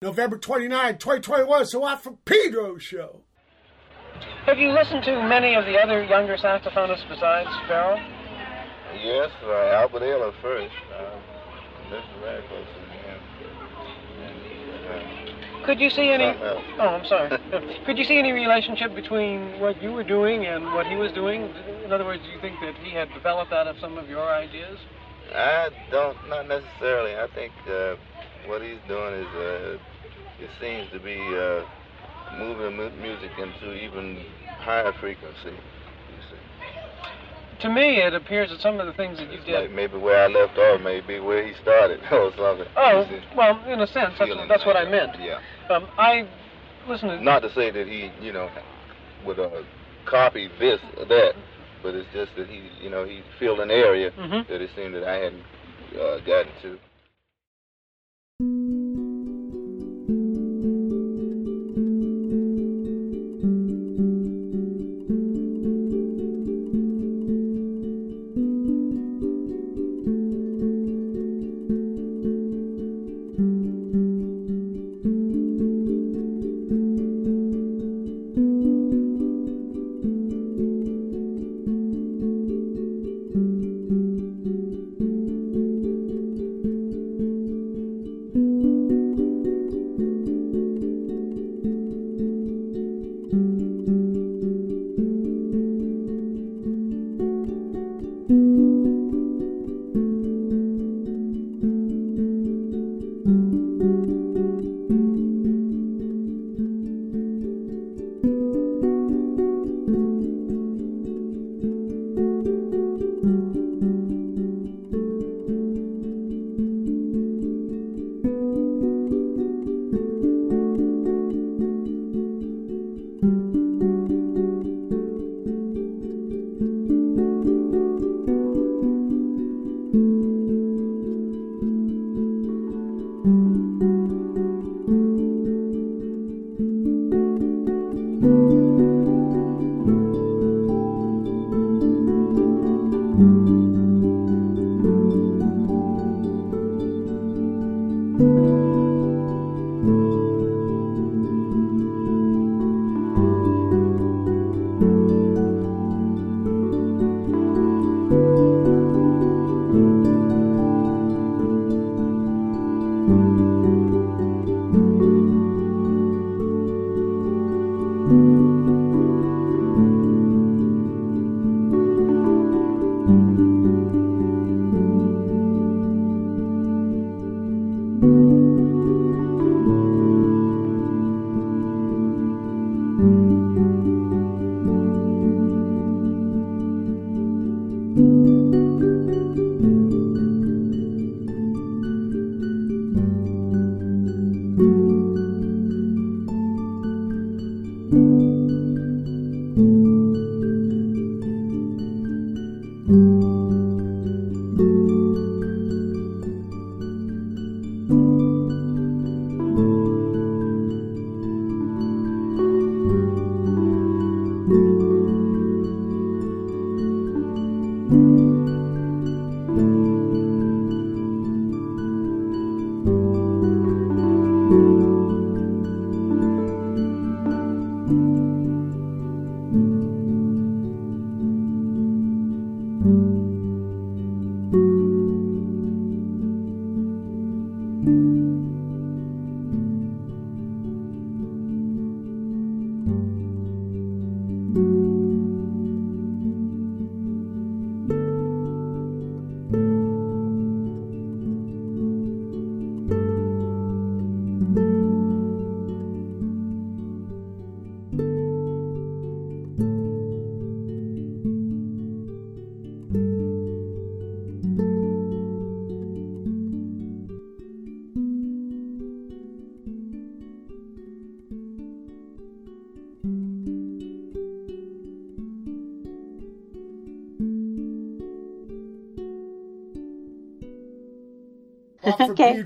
November 29, 2021. So out for Pedro Show. Have you listened to many of the other younger saxophonists besides Pharoah? Yes, uh, Albert Ayler first. Uh, listened very close to him. Uh, Could you see any? Oh, I'm sorry. Could you see any relationship between what you were doing and what he was doing? In other words, do you think that he had developed out of some of your ideas? I don't, not necessarily. I think uh, what he's doing is, uh, it seems to be uh, moving mu- music into even higher frequency. You see, To me, it appears that some of the things that you it's did. like maybe where I left off, maybe where he started or something. Oh, well, in a sense, that's, that's what I meant. Yeah. Um, I listen to. Not to say that he, you know, would uh, copy this or that, but it's just that he, you know, he filled an area Mhm. that it seemed that I hadn't uh, gotten to.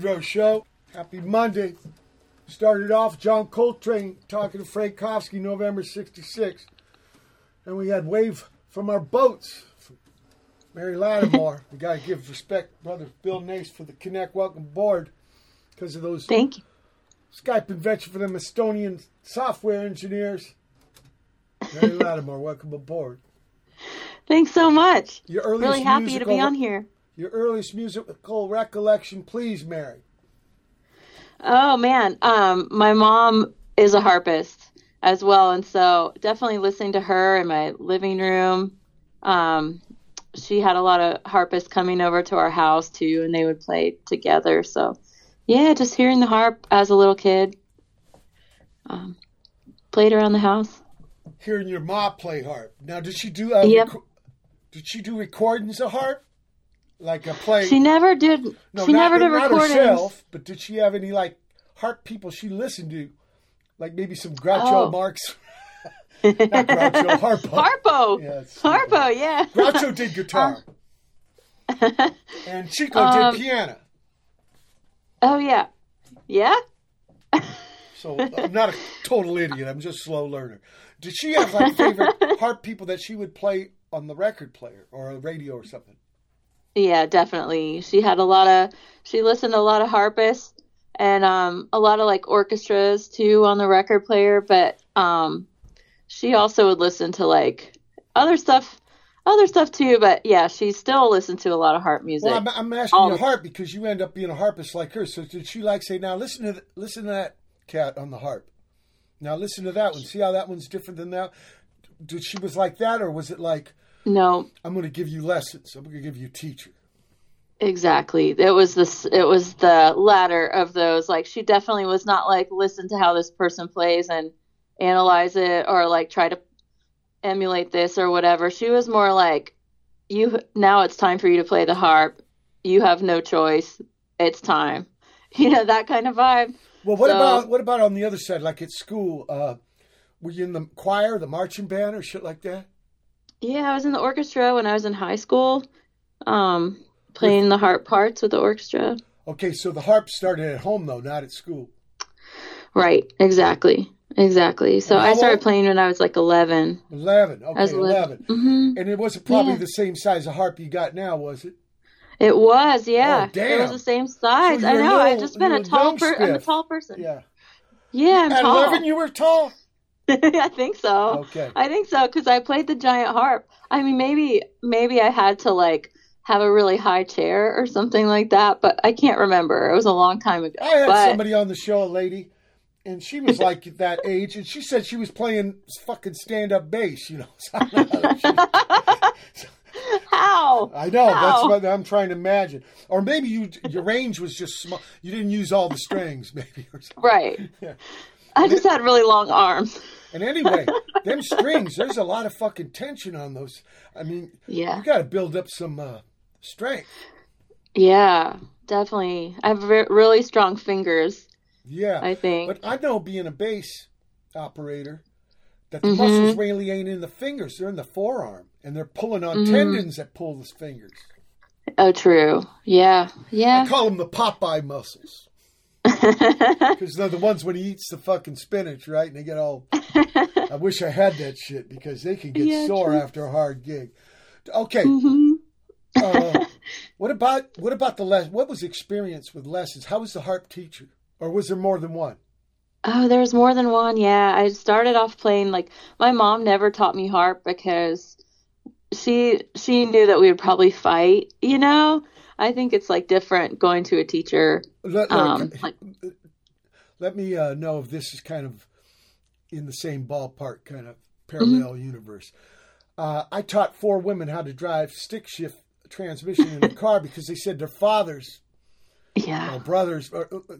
Pedro Show. Happy Monday. Started off John Coltrane talking to Frank Kofsky, November 66. And we had Wave from Our Boats. from Mary Lattimore. we got to give respect, brother Bill Nace, for the Connect Welcome Board because of those Thank you. Skype invention for them Estonian software engineers. Mary Lattimore, welcome aboard. Thanks so much. Your earliest Really happy to be on here. Your earliest musical recollection, please, Mary. Oh man, um, my mom is a harpist as well, and so definitely listening to her in my living room. Um, she had a lot of harpists coming over to our house too, and they would play together. So, yeah, just hearing the harp as a little kid. Um, played around the house. Hearing your mom play harp. Now, did she do? Uh, Yep. reco- did she do recordings of harp? Like a play? She never did. no, she not, never did not recordings. herself. But did she have any like harp people she listened to? Like maybe some Groucho Oh. Marx. not Groucho, Harpo. Harpo. Yeah, Harpo. Yeah. Groucho did guitar. and Chico Um, did piano. oh yeah. Yeah. So I'm not a total idiot. I'm just a slow learner. Did she have like favorite harp people that she would play on the record player or a radio or something? Yeah, definitely. She had a lot of she listened to a lot of harpists and um a lot of like orchestras too on the record player, but um she also would listen to like other stuff other stuff too, but yeah, she still listened to a lot of harp music. Well, I'm, I'm asking All you the- harp because you end up being a harpist like her. So did she like say, now listen to th- listen to that cat on the harp. Now listen to that one. See how that one's different than that. Did she was like that, or was it like no, I'm going to give you lessons? I'm going to give you teacher. Exactly. It was this it was the latter of those. Like she definitely was not like listen to how this person plays and analyze it or like try to emulate this or whatever. She was more like you now it's time for you to play the harp. You have no choice. It's time. You know that kind of vibe. Well, what So- about what about on the other side, like at school? Uh, were you in the choir, the marching band, or shit like that? Yeah, I was in the orchestra when I was in high school. Um playing the harp parts with the orchestra. Okay, so the harp started at home though, not at school. Right, exactly. Exactly. So I started playing when I was like 11. Eleven. Okay, I was 11. hmm And it wasn't probably Yeah. the same size of harp you got now, was it? It was, yeah. Oh, damn. It was the same size. So I know. a I've just been a tall person. I'm a tall person. Yeah. Yeah, I'm At tall. eleven, you were tall. I think so. Okay. I think so because I played the giant harp. I mean, maybe maybe I had to like have a really high chair or something like that, but I can't remember. It was a long time ago. I had but somebody on the show, a lady, and she was like that age, and she said she was playing fucking stand-up bass. You know, So I know. How? I know that's what I'm trying to imagine. Or maybe you your range was just small. You didn't use all the strings, maybe, or something. Right. Yeah. I just had really long arms. And anyway, them strings, there's a lot of fucking tension on those. I mean, Yeah. you got to build up some uh, strength. Yeah, definitely. I have re- really strong fingers, Yeah. I think. But I know being a bass operator that the Mhm. muscles really ain't in the fingers; they're in the forearm, and they're pulling on Mhm. tendons that pull the fingers. Oh, true. Yeah. yeah. I call them the Popeye muscles because they're the ones when he eats the fucking spinach, right? And they get all. I wish I had that shit because they can get Yeah, sore true. after a hard gig. Okay, hmm uh, what about what about the les? What was the experience with lessons? How was the harp teacher, or was there more than one? Oh, there's more than one. Yeah, I started off playing like my mom never taught me harp because she she knew that we would probably fight, you know? I think it's like different going to a teacher. Let, Um, like- let me uh, know if this is kind of in the same ballpark, kind of parallel Mm-hmm. universe. Uh, I taught four women how to drive stick shift transmission in a car because they said their fathers Yeah. or brothers uh, uh,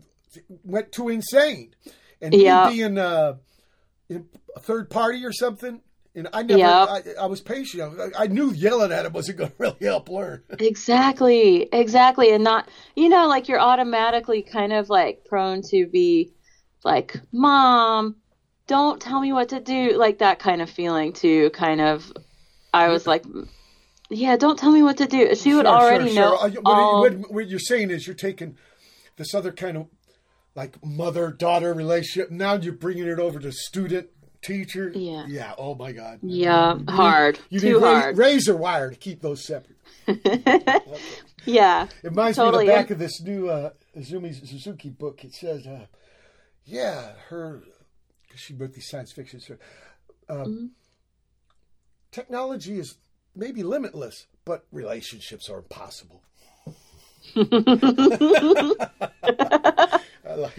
went too insane, and Yeah. being uh, a third party or something. And I never, Yeah. I, I was patient. I, I knew yelling at him wasn't going to really help learn. Exactly. Exactly. And not, you know, like you're automatically kind of like prone to be like, "Mom, don't tell me what to do." Like that kind of feeling too, kind of I was like, "Yeah, don't tell me what to do." She would Sure, already sure, know sure. Uh, all What, what, what you're saying is you're taking this other kind of like mother daughter relationship. Now you're bringing it over to student teacher. Yeah. Yeah. Oh my God. Yeah, hard. You Too need hard. razor wire to keep those separate. yeah. It reminds Totally. me of the back of this new uh, Izumi Suzuki book. It says, uh, yeah, her, because she wrote these science fiction stories. Um, Mm-hmm. Technology is maybe limitless, but relationships are impossible. I like,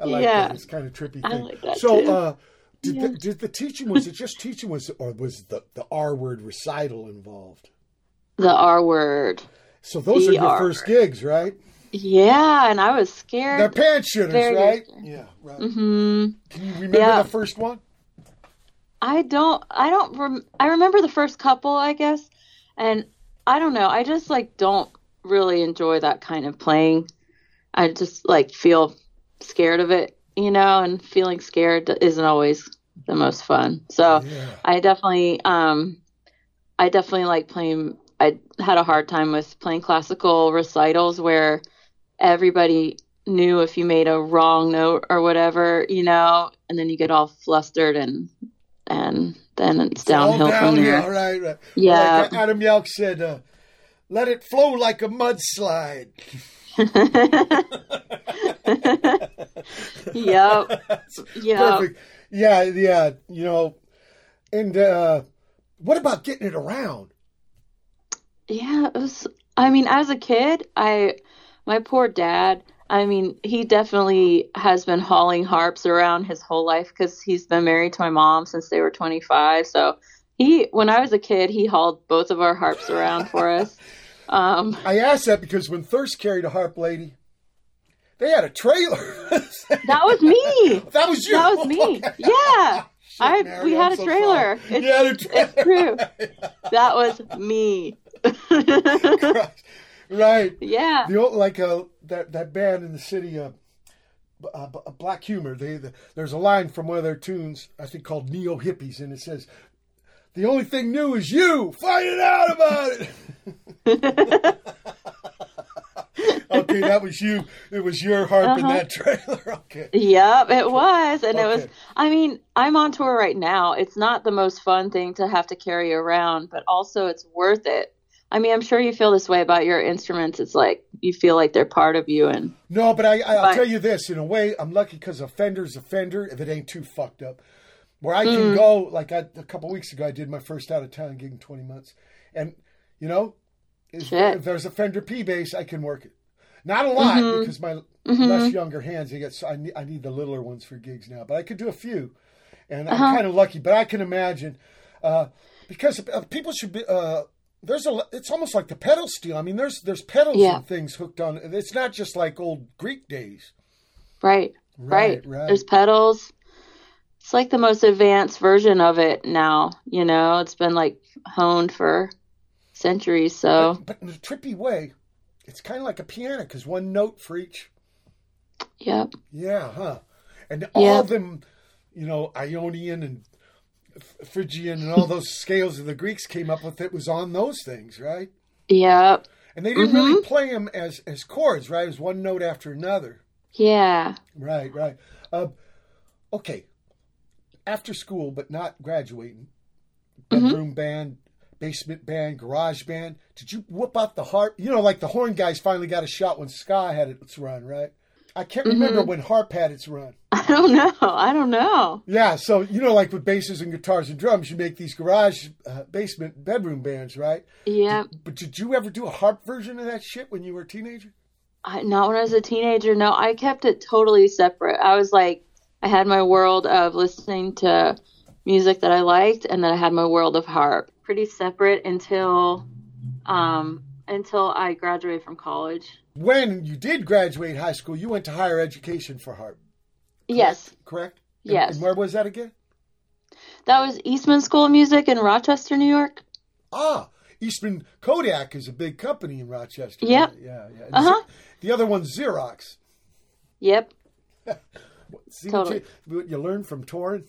I like Yeah. that. It's kind of trippy thing. like that so, uh, did, the, did the teaching was it just teaching was or was the the R word recital involved? The R word. So those The are your R first gigs, right? Yeah, and I was They're scared. pants shooters, Very right? good. Yeah, right. Mm-hmm. Can you remember Yeah. the first one? I don't. I don't. Rem- I remember the first couple, I guess, and I don't know. I just like don't really enjoy that kind of playing. I just like feel scared of it, you know, and feeling scared isn't always the most fun. So Yeah. I definitely, um, I definitely like playing. I had a hard time with playing classical recitals where everybody knew if you made a wrong note or whatever, you know, and then you get all flustered and and then it's downhill All from there. right, right. Yeah. Like Adam Yauch said, uh, let it flow like a mudslide. yep. Yep. Perfect. Yeah, yeah. You know, and uh, what about getting it around? Yeah, it was. I mean, as a kid, I, my poor dad. I mean, he definitely has been hauling harps around his whole life because he's been married to my mom since they were 25. So he, when I was a kid, he hauled both of our harps around for us. Um, I asked that because when Thirst carried a harp lady, they had a trailer. that was me. that was you. That was me. Yeah. I Mary, we I'm had a so trailer. It's, had a trailer. it's true. That was me. right. yeah. The old, like uh, that that band in the city, uh, uh, Black Humor. They the, there's a line from one of their tunes, I think called Neo Hippies, and it says, "The only thing new is you. Finding out about it." okay, that was you. It was your harp in Uh-huh. that trailer. Okay. Yep, it was. And it was, I mean, I'm on tour right now. It's not the most fun thing to have to carry around, but also it's worth it. I mean, I'm sure you feel this way about your instruments. It's like you feel like they're part of you. And No, but I, I'll But- tell you this. In a way, I'm lucky because a fender's a fender if it ain't too fucked up. Where I Mm. can go, like I, a couple weeks ago, I did my first out of town gig in 20 months, and you know, if, if there's a Fender P bass, I can work it. Not a lot Mm-hmm. because my less younger hands, I get so I need, I need the littler ones for gigs now, but I could do a few, and Uh-huh. I'm kind of lucky. But I can imagine uh, because uh, people should be. Uh, there's a. It's almost like the pedal steel. I mean, there's there's pedals Yeah. and things hooked on. It's not just like old Greek days. right, Right, right, right. There's pedals. It's like the most advanced version of it now. You know, it's been like honed for centuries. So, But in a trippy way, it's kind of like a piano because one note for each. yep. Yeah, huh? And all Yeah. of them, you know, Ionian and Phrygian and all those scales that the Greeks came up with, it was on those things, right? Yep. And they didn't really play them as, as chords, right? It was one note after another. Yeah. Right, right. Uh, okay. After school, but not graduating, bedroom band, basement band, garage band. Did you whoop out the harp? You know, like the horn guys finally got a shot when ska had its run, right? I can't remember when harp had its run. I don't know. I don't know. Yeah, so you know, like with basses and guitars and drums, you make these garage, uh, basement, bedroom bands, right? Yep. But did you ever do a harp version of that shit when you were a teenager? I, not when I was a teenager. No, I kept it totally separate. I was like, I had my world of listening to music that I liked, and then I had my world of harp. Pretty separate until, um, until I graduated from college. When you did graduate high school, you went to higher education for harp, Yes, correct? And- Yes. And where was that again? that was Eastman School of Music in Rochester, New York. Ah, Eastman Kodak is a big company in Rochester. Yep. right? Yeah, yeah. Uh-huh. The other one's Xerox. Yep, See Totally. what, you, you learned from touring?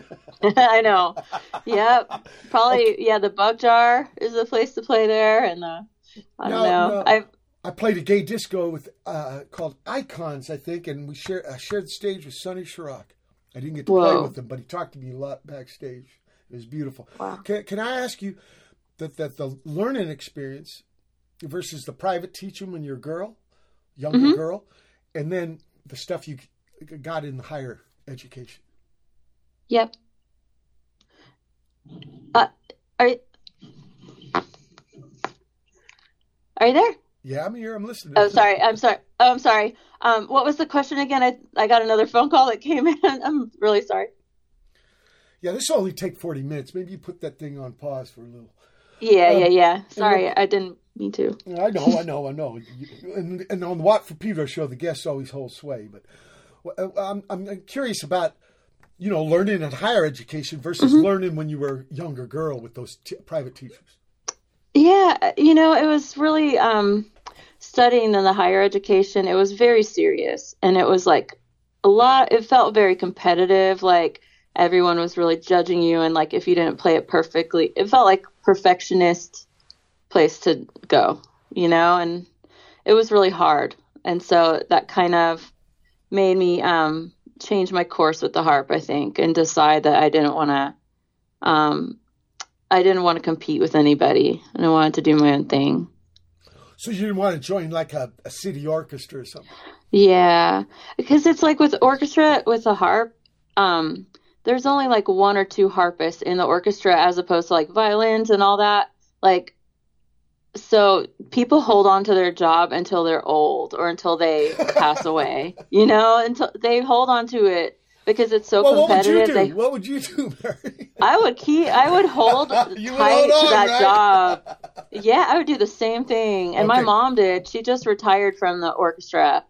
I know. Yep, probably. Yeah, the Bug Jar is the place to play there, and the I don't No, know. no. I I played a gay disco with uh, called Icons, I think, and we shared I shared the stage with Sonny Sharrock. I didn't get to play with him, but he talked to me a lot backstage. It was beautiful. Wow. Can, can I ask you that that the learning experience versus the private teaching when you're a girl, younger Mm-hmm. girl, and then the stuff you got in higher education. Yep. Uh, are you, are you there? Yeah, I'm here. I'm listening. Oh, sorry. I'm sorry. Oh, I'm sorry. Um, what was the question again? I I got another phone call that came in. I'm really sorry. Yeah, this will only take 40 minutes. Maybe you put that thing on pause for a little. Yeah, Um, yeah, yeah. Sorry, I didn't mean to. I know, I know, I know. And, and on the Watt from Pedro show, the guests always hold sway. But I'm, I'm curious about, you know, learning at higher education versus Mm-hmm. learning when you were a younger girl with those t- private teachers. Yeah, you know, it was really um, studying in the higher education. It was very serious, and it was like a lot. It felt very competitive. Like everyone was really judging you, and like if you didn't play it perfectly, it felt like perfectionist place to go. You know, and it was really hard, and so that kind of made me um, change my course with the harp. I think, and decide that I didn't want to. Um, I didn't want to compete with anybody, and I wanted to do my own thing. So you didn't want to join like a, a city orchestra or something. Yeah, because it's like with orchestra with the harp, um, there's only like one or two harpists in the orchestra as opposed to like violins and all that. Like, so people hold on to their job until they're old or until they pass away, you know, until they hold on to it because it's so Well, what would you competitive. do? They, What would you do, Mary? I would keep, I would hold You would tight hold on, to that right? job. Yeah, I would do the same thing. And my mom did. She just retired from the orchestra.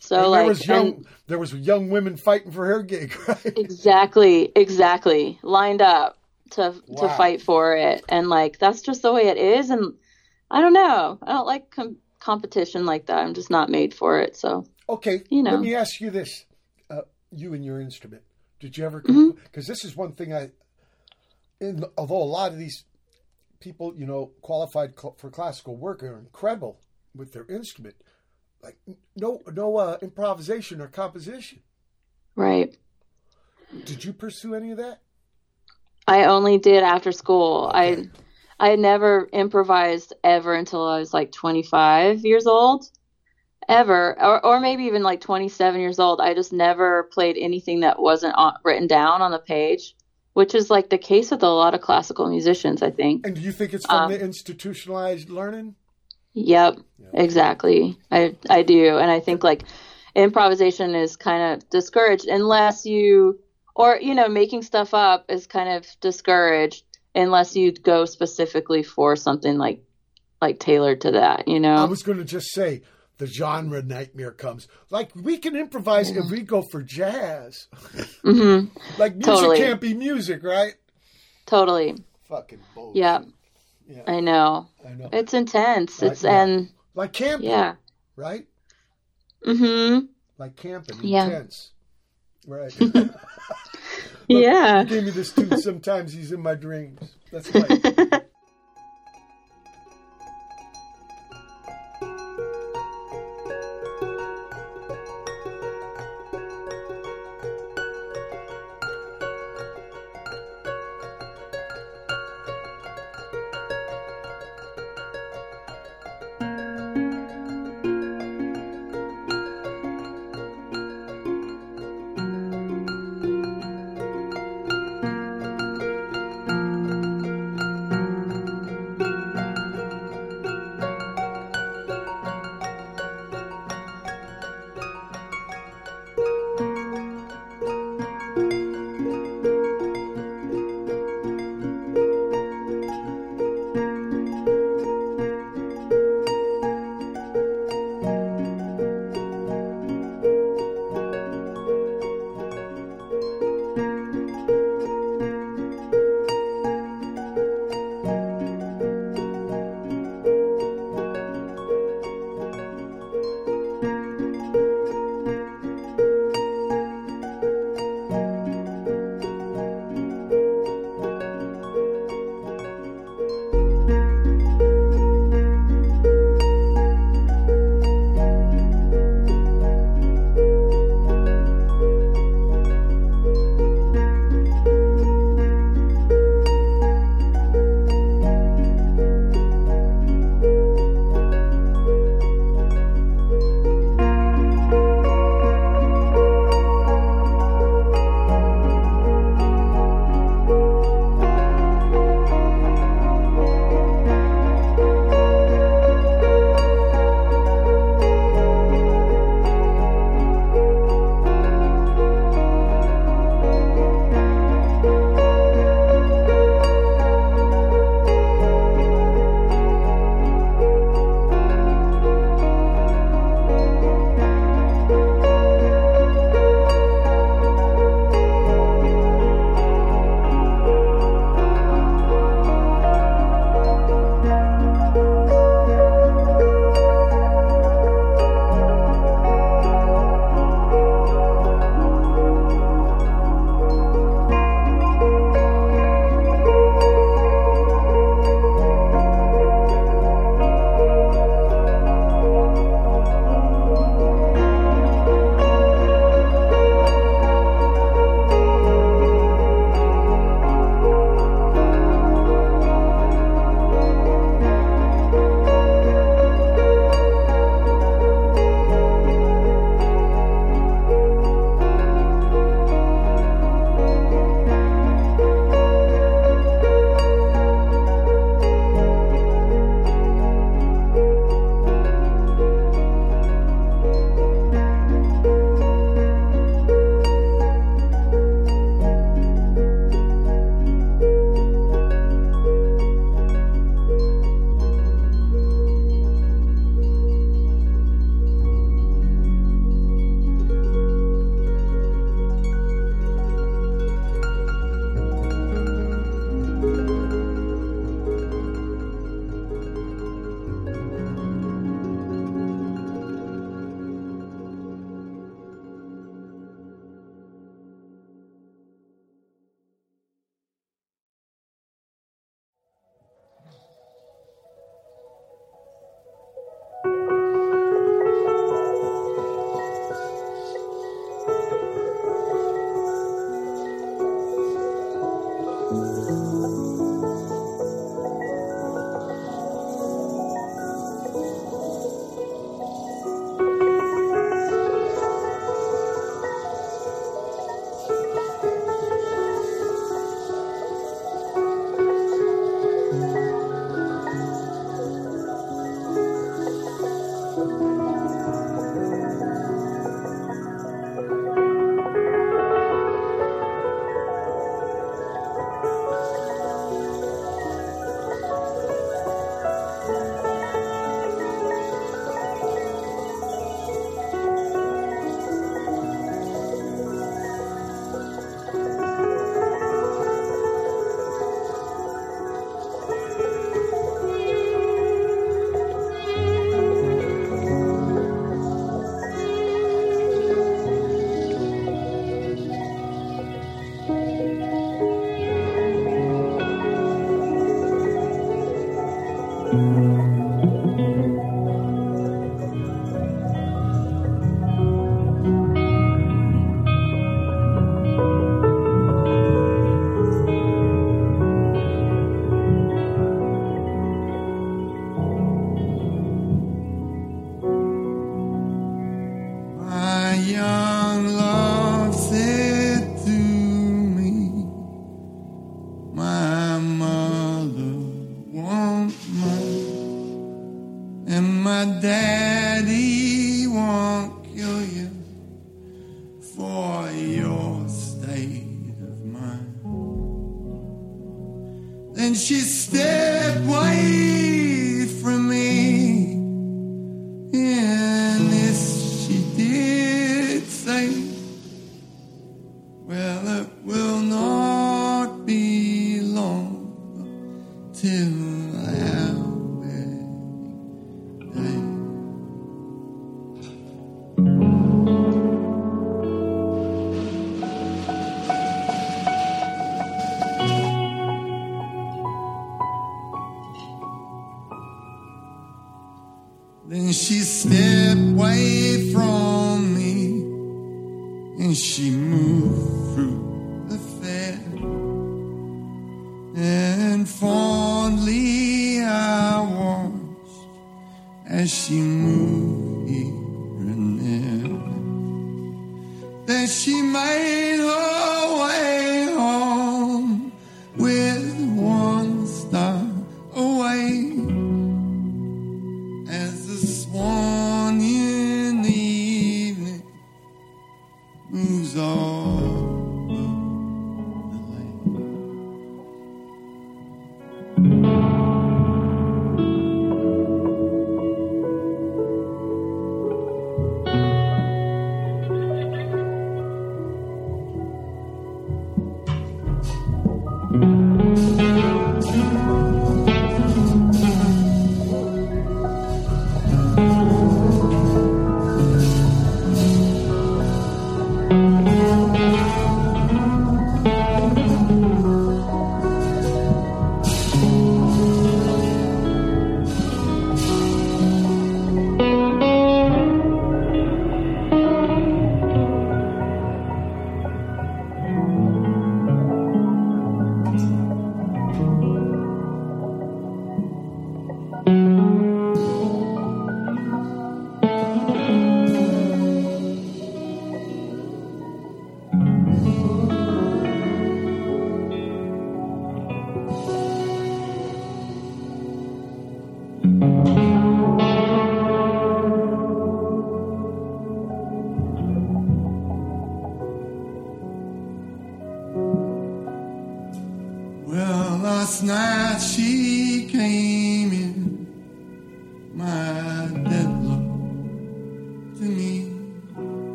So And like there was young, and there was young women fighting for her gig, right? exactly, exactly. Lined up to to fight for it. And like that's just the way it is and I don't know. I don't like com- competition like that. I'm just not made for it. So, Okay, You know. let me ask you this: uh, you and your instrument, did you ever? Mm-hmm. Because this is one thing I, in, although a lot of these people, you know, qualified cl- for classical work are incredible with their instrument, like no no uh, improvisation or composition. right. Did you pursue any of that? I only did after school. Okay. I I never improvised ever until I was like 25 years old. Ever, or or maybe even like 27 years old. I just never played anything that wasn't on, written down on the page, which is like the case with a lot of classical musicians, I think. And do you think it's from Um, the institutionalized learning? Yep, exactly. I I do, and I think like improvisation is kind of discouraged unless you or you know making stuff up is kind of discouraged unless you go specifically for something like like tailored to that, you know. I was going to just say the genre nightmare comes. Like we can improvise if we go for jazz. hmm Like music Totally. can't be music, right? Totally. Fucking bullshit. Yeah. Yeah. I know. I know. It's intense. It's yeah. and Like camping, yeah. right? Mm Mhm. Like camping, Yeah. intense. Right. Yeah. He gave me this tune. Sometimes he's in my dreams. That's right.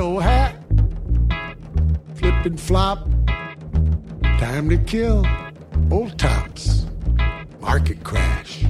Old hat, flip and flop. Time to kill old tops. Market crash.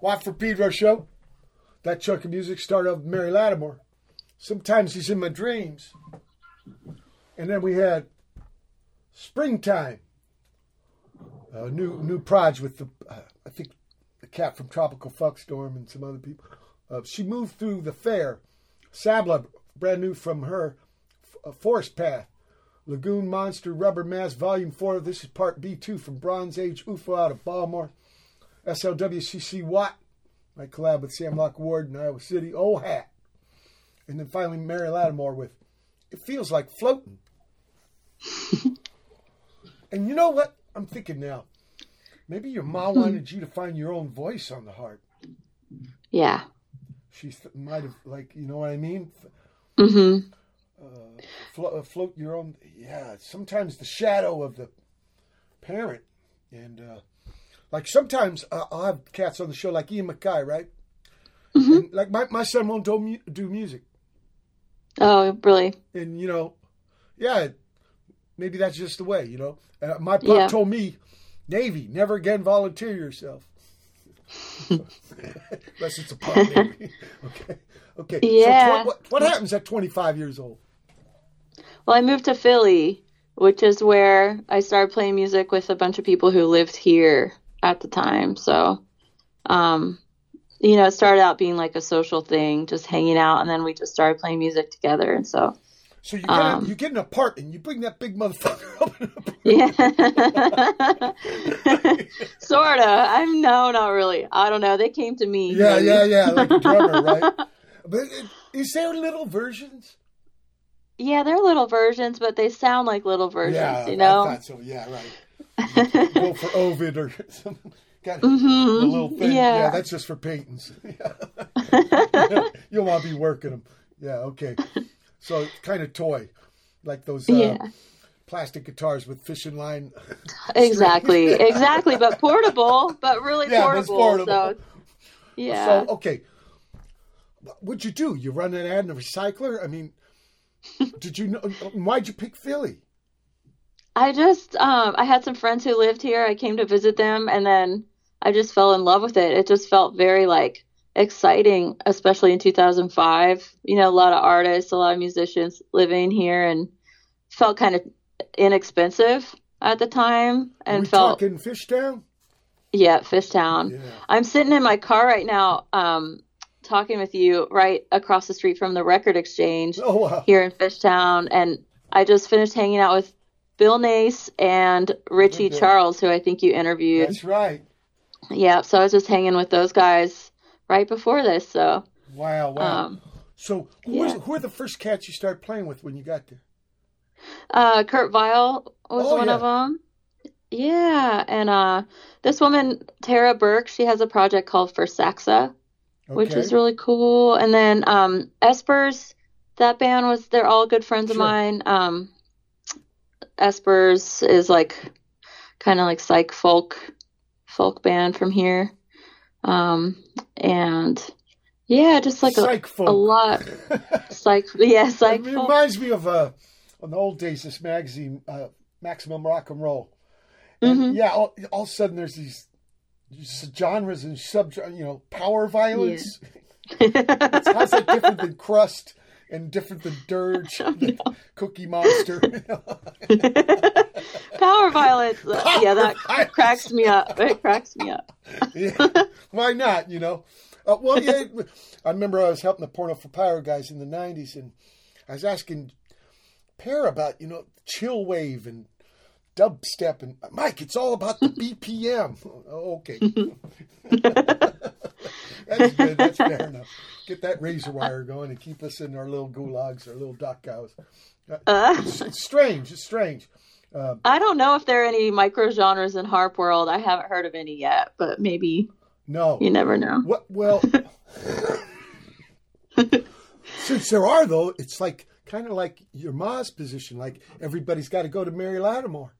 Watt from Pedro show. That chunk of music started off Mary Lattimore. Sometimes he's in my dreams. And then we had Springtime. A new new proj with the uh, I think the cat from Tropical Fuckstorm and some other people. Uh, she moved through the fair. Sabla, brand new from her, F- Forest Path. Lagoon Monster Rubber Mask Volume 4. This is part B2 from Bronze Age UFO out of Baltimore. SLWCC Watt. My collab with Sam Locke Ward in Iowa City. Oh Hat. And then finally Mary Lattimore with It Feels Like Floating. and you know what? I'm thinking now. Maybe your mom wanted you to find your own voice on the harp. Yeah. She th- might have, like, you know what I mean? Mm-hmm. Flo- uh, float your own. Yeah, sometimes the shadow of the parent, and uh, like sometimes uh, I'll have cats on the show like Ian MacKaye, right? And, like my, my son won't do, mu- do music, Oh, really? and you know, yeah, maybe that's just the way, you know. Uh, my pop Yeah. told me, Navy, never again volunteer yourself. Unless it's a pup, maybe. okay, okay. Yeah. So tw- what, what happens at 25 years old? Well, I moved to Philly, which is where I started playing music with a bunch of people who lived here at the time. So, um, you know, it started out being like a social thing, just hanging out, and then we just started playing music together. And so, So you get, Um, a, you get an apartment, you bring that big motherfucker up. in yeah, sorta. I'm no, not really. I don't know. They came to me. yeah, maybe. yeah, yeah, like a drummer, right? But it, is there little versions? Yeah, they're little versions, but they sound like little versions. yeah, you know. So. Yeah, right. Go for Ovid or something. Got a little thing. Yeah. Mm-hmm. yeah. that's just for paintings. You'll want to be working them. Yeah, okay. So kind of toy, like those uh, Yeah. plastic guitars with fishing line. Exactly, exactly, but portable, but really Yeah, portable. portable. So, yeah. So okay, what'd you do? You run an ad in a recycler? I mean, did you know? Why'd you pick Philly? I just, um, I had some friends who lived here. I came to visit them, and then I just fell in love with it. It just felt very like exciting, especially in 2005. You know, a lot of artists, a lot of musicians living here, and felt kind of inexpensive at the time, and we felt talking Fishtown? Yeah, Fishtown. Yeah. I'm sitting in my car right now, um, talking with you right across the street from the record exchange Oh wow. here in Fishtown, and I just finished hanging out with Bill Nace and Richie Okay. Charles, who I think you interviewed. That's right. Yeah, so I was just hanging with those guys right before this. So, Wow, wow. um, so who, was, who are the first cats you started playing with when you got there? uh, Kurt Vile was Oh, one yeah. of them. Yeah, and uh, this woman Tara Burke, she has a project called Fursaxa. which is really cool. And then um, Espers, that band was they're all good friends of mine. Um, Espers is like kind of like psych folk folk band from here. Um, and yeah, just like a, a lot psych yeah, psych It reminds me of uh, in the old days, this magazine, uh, Maximum Rock and Roll. And Mhm. yeah, all, all of a sudden there's these genres and sub, you know, power violence. It's How's that different than crust and different than dirge, and Cookie Monster? Power violence. uh, yeah, that violence. cracks me up. It cracks me up. yeah. Why not? You know. Uh, well, yeah. I remember I was helping the Porno for Pyros guys in the '90s, and I was asking Pear about you know chill wave and dubstep, and Mike, it's all about the BPM. Oh, okay. That's good. That's fair enough. Get that razor wire going and keep us in our little gulags, our little duck cows. Uh, It's, it's strange. It's strange. I don't know if there are any micro genres in harp world. I haven't heard of any yet, but maybe No. you never know. What? Well, since there are though, it's like kind of like your ma's position. Like everybody's got to go to Mary Lattimore,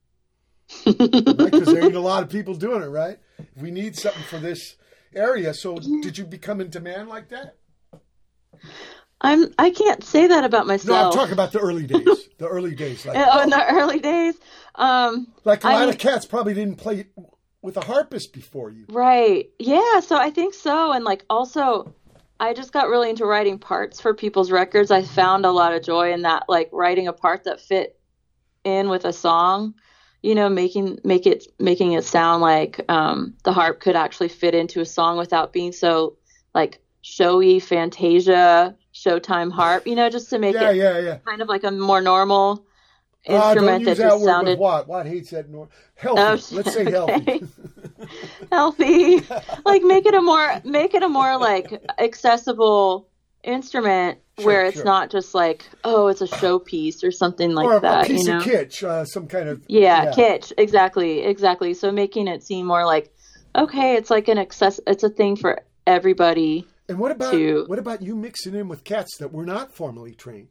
right? Because there ain't a lot of people doing it, right? We need something for this area. So, did you become in demand like that? I'm. I can't say that about myself. No, I'm talking about the early days. The early days, like oh, in the early days, um, like a I lot of cats probably didn't play with a harpist before you. Right. Yeah, so I think so and like also I just got really into writing parts for people's records. I found a lot of joy in that like writing a part that fit in with a song, you know, making make it making it sound like um the harp could actually fit into a song without being so like showy Fantasia Showtime harp, you know, just to make Yeah, it yeah, yeah. kind of like a more normal Ah, don't instrument use that just sounded what? What hates that nor healthy. Oh, Let's say okay. healthy. healthy like make it a more make it a more like accessible instrument Sure, where it's sure. not just like oh it's a showpiece or something like or a that piece you know of kitsch, uh, some kind of yeah, kitsch exactly exactly so making it seem more like okay it's like an access it's a thing for everybody And what about to- what about you mixing in with cats that were not formally trained?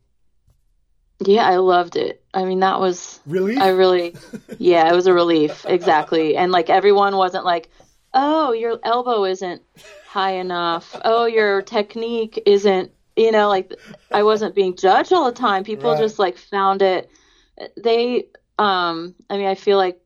yeah i loved it i mean that was Really? I really, yeah, it was a relief. Exactly. And like everyone wasn't like, oh, your elbow isn't high enough. Oh, your technique isn't, you know, like I wasn't being judged all the time. People Right. just like found it. They, um, I mean, I feel like,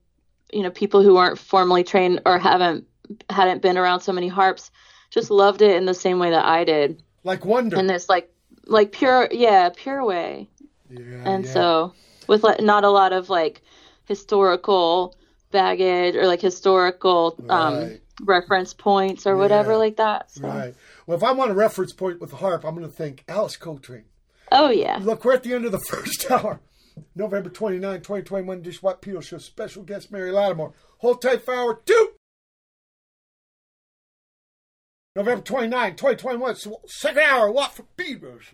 you know, people who weren't formally trained or haven't, hadn't been around so many harps just loved it in the same way that I did. like wonder. In this like, like pure, yeah, pure way yeah, and yeah. so with like, not a lot of like historical baggage or like historical um, Right. reference points or whatever Yeah. like that. So. Right. Well, if I want a reference point with the harp, I'm going to think Alice Coltrane. Oh yeah, Look, we're at the end of the first hour. November 29, 2021, Dish Watt Peel Show. Special guest Mary Lattimore. Hold tight for hour two. November 29, twenty twenty one. Second hour, Watt for Beavers.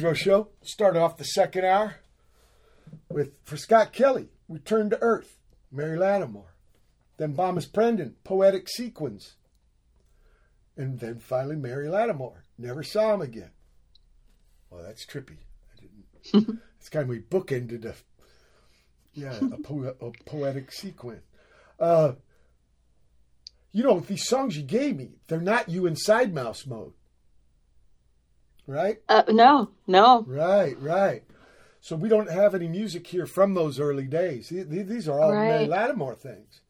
Pedro Show. Start off the second hour with for Scott Kelly, Returned to Earth, Mary Lattimore. Then Bomis Prendin, Poetic Sequins. And then finally Mary Lattimore, Never Saw Him Again. Well, that's trippy. I didn't. it's kind of we bookended a, yeah, a, po- a poetic sequence. Uh, you know, these songs you gave me, they're not you inside mouse mode. Right? Uh, no, no. Right, right. So we don't have any music here from those early days. Th- th- These are all Mary Lattimore things.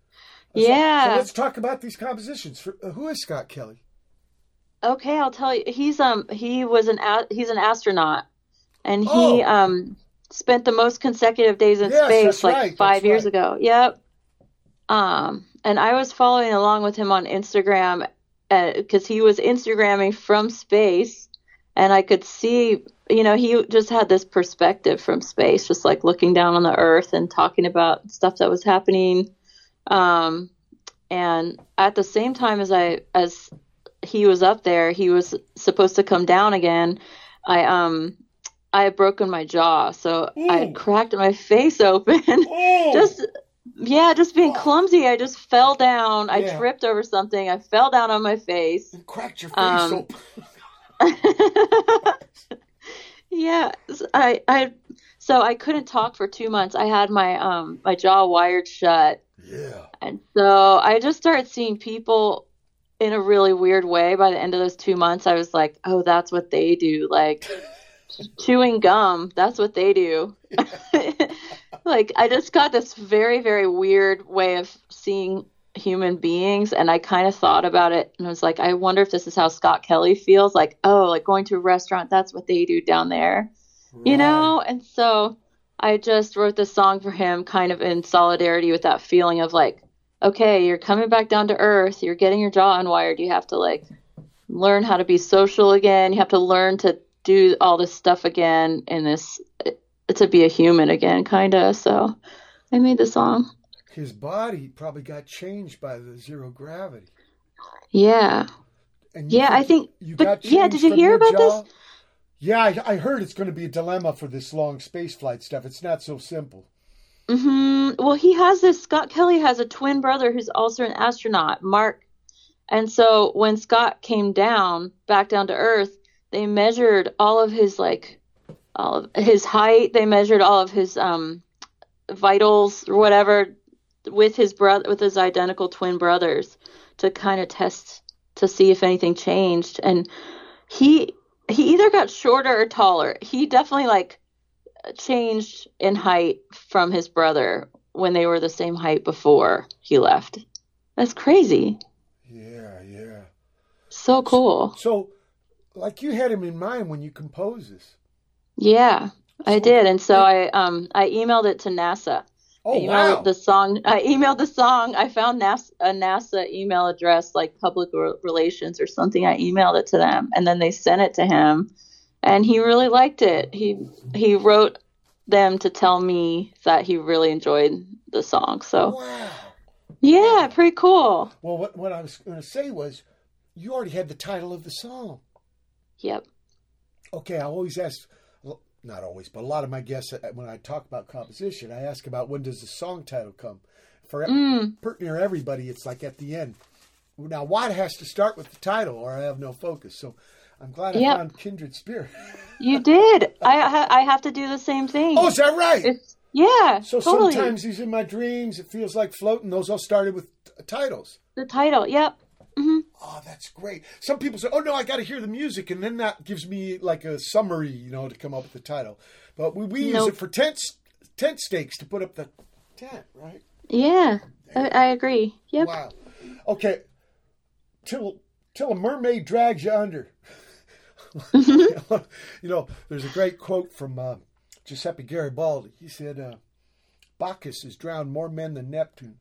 So- Yeah. So let's talk about these compositions. For, uh, who is Scott Kelly? Okay, I'll tell you. He's um he was an he's an astronaut, and he Oh. um spent the most consecutive days in Yes, space like right, five years right. ago. Yep. Um, and I was following along with him on Instagram because he was Instagramming from space, and I could see, you know, he just had this perspective from space, just like looking down on the Earth and talking about stuff that was happening. Um, and at the same time as I as he was up there, he was supposed to come down again. I um I had broken my jaw, so I had cracked my face open. Oh, just yeah, just being clumsy. I just fell down. I tripped over something. I fell down on my face. you cracked your face um, open. yeah, I, I, so I couldn't talk for 2 months. I had my um my jaw wired shut. Yeah. And so I just started seeing people in a really weird way. By the end of those two months, I was like, oh, that's what they do. Like chewing gum, that's what they do. like I just got this very, very weird way of seeing human beings. And I kind of thought about it and I was like, I wonder if this is how Scott Kelly feels. Like, oh, like going to a restaurant, that's what they do down there you know and so i just wrote this song for him kind of in solidarity with that feeling of like okay you're coming back down to earth you're getting your jaw unwired you have to like learn how to be social again you have to learn to do all this stuff again in this to be a human again kind of so i made the song His body probably got changed by the zero gravity. yeah And you Yeah, I think- you but- got yeah, did you hear about this? Yeah, I, I heard it's going to be a dilemma for this long space flight stuff. It's not so simple. hmm Well, he has this. Scott Kelly has a twin brother who's also an astronaut, Mark. And so when Scott came down, back down to Earth, they measured all of his like, all of his height. They measured all of his um, vitals or whatever with his brother, with his identical twin brothers, to kind of test to see if anything changed. And he he either got shorter or taller. He definitely like changed in height from his brother when they were the same height before he left. That's crazy. Yeah, yeah. So cool. So, like you had him in mind when you composed this. Yeah, I did. And so I um I emailed it to NASA. Oh, I emailed wow. the song. I emailed the song. I found NASA, a NASA email address, like public relations or something. I emailed it to them, and then they sent it to him, and he really liked it. He he wrote them to tell me that he really enjoyed the song. So Wow. yeah, pretty cool. Well, what, what I was going to say was you already had the title of the song. Yep. Okay, I always ask, not always, but a lot of my guests, uh, when I talk about composition, I ask about when does the song title come. For Mm. pretty near everybody, it's like at the end. Now, Watt has to start with the title, or I have no focus. So, I'm glad I Yep. found Kindred Spirit. You did. I ha- I have to do the same thing. oh, is that right? It's, yeah, so totally. sometimes he's in my dreams. It feels like floating. Those all started with t- titles. the title. Yep. Hmm Oh, that's great. Some people say, "Oh no, I got to hear the music," and then that gives me like a summary, you know, to come up with the title. But we, we use it for tent tent stakes to put up the tent, right? Yeah, I, I agree. Yep. Wow. Okay. Till till a mermaid drags you under. Mm-hmm. you know, there's a great quote from uh, Giuseppe Garibaldi. He said, uh, "Bacchus has drowned more men than Neptune."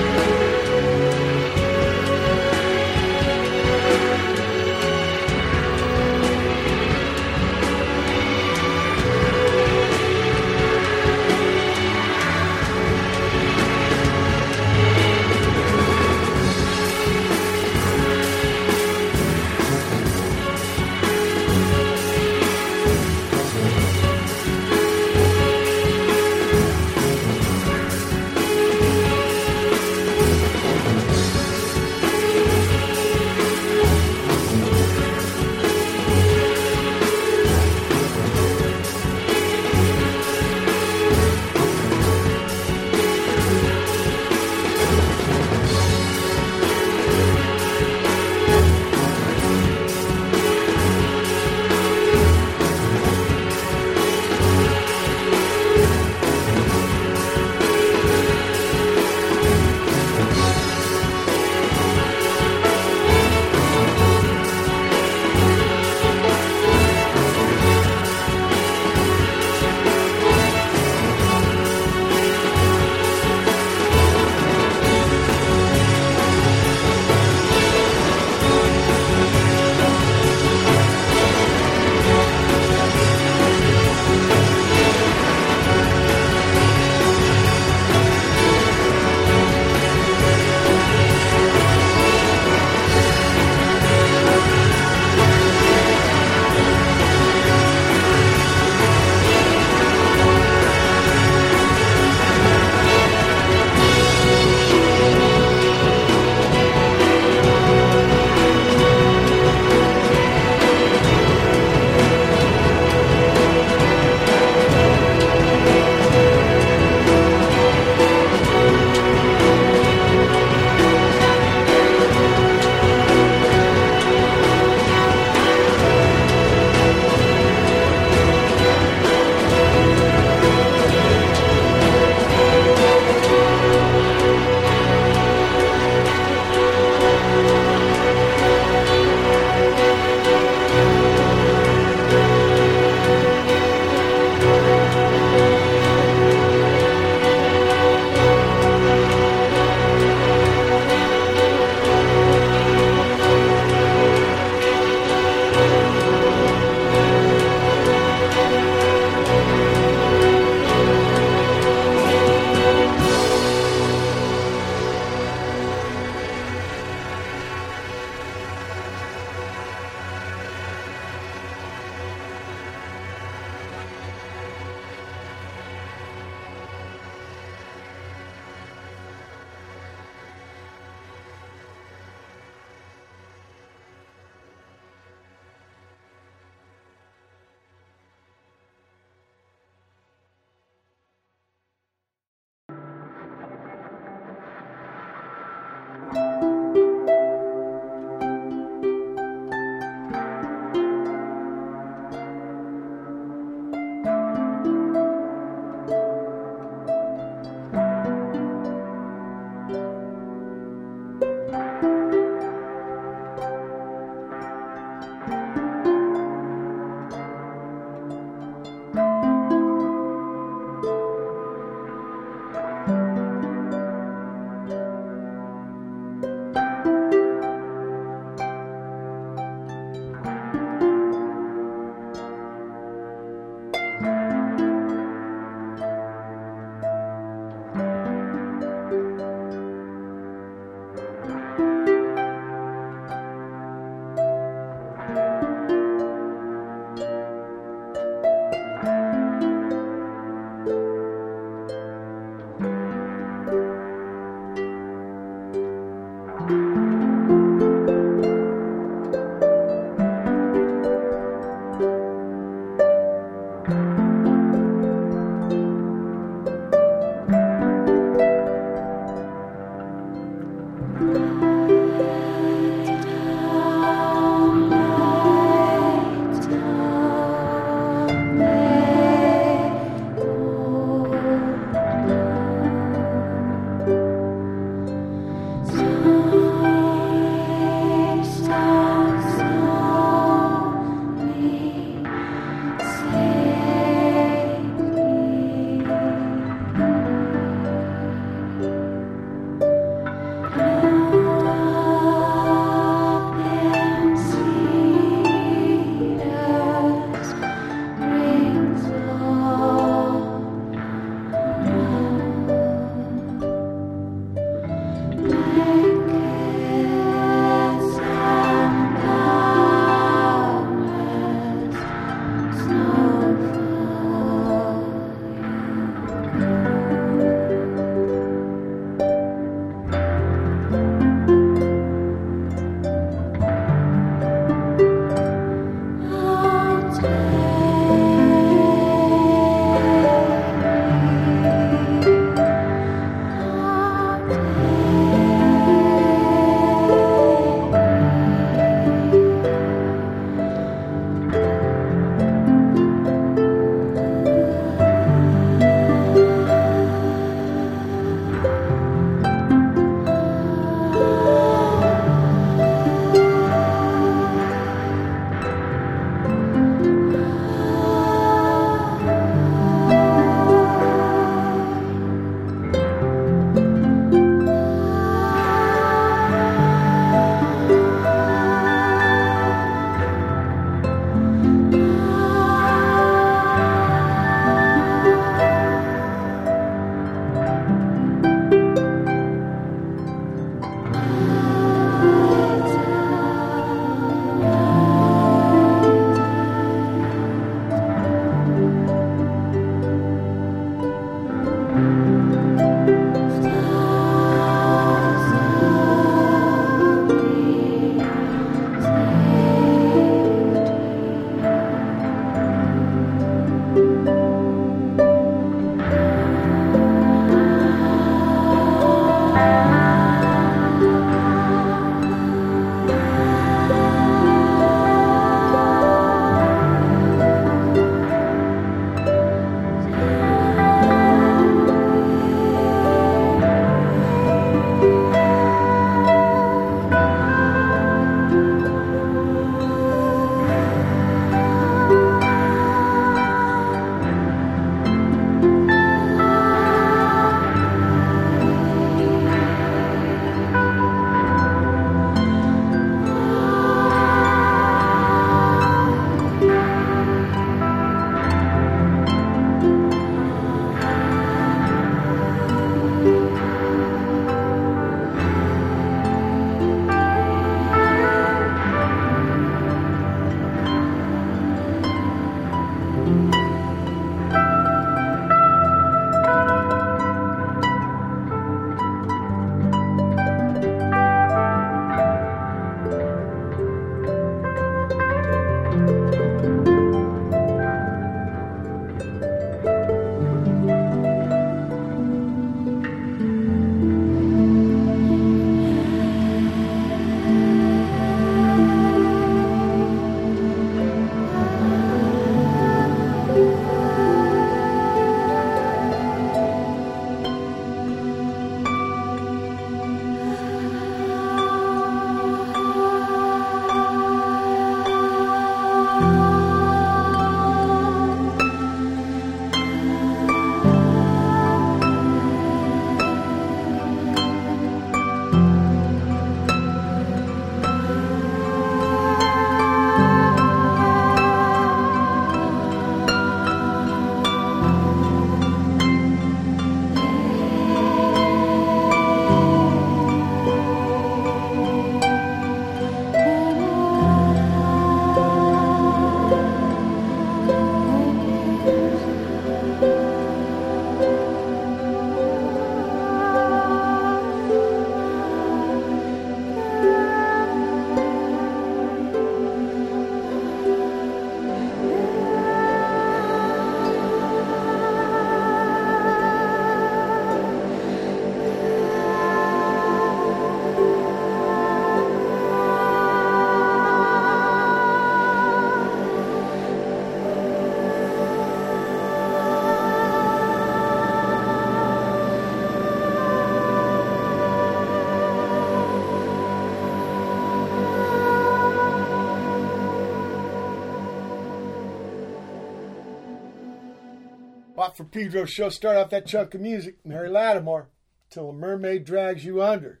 For Pedro show. Start off that chunk of music. Mary Lattimore, till a mermaid drags you under.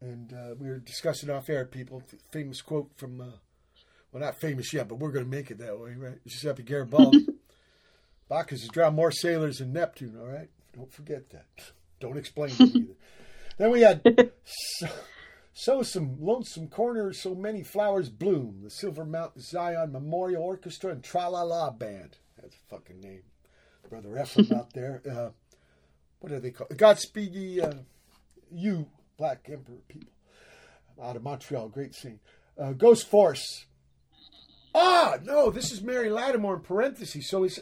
And uh, we were discussing off air, people. Famous quote from, uh, well, not famous yet, but we're going to make it that way, right? Giuseppe Garibaldi. Bacchus has drowned more sailors than Neptune, all right? Don't forget that. Don't explain it either. Then we had so, so some lonesome corner, so many flowers bloom. The Silver Mount Zion Memorial Orchestra and Tra La La Band. That's a fucking name. Brother Efrim out there. Uh, what are they called? Godspeed ye, uh, you, Black Emperor people. Out of Montreal, great scene. Uh, Ghost Forests. Ah, no, this is Mary Lattimore in parentheses. So he's,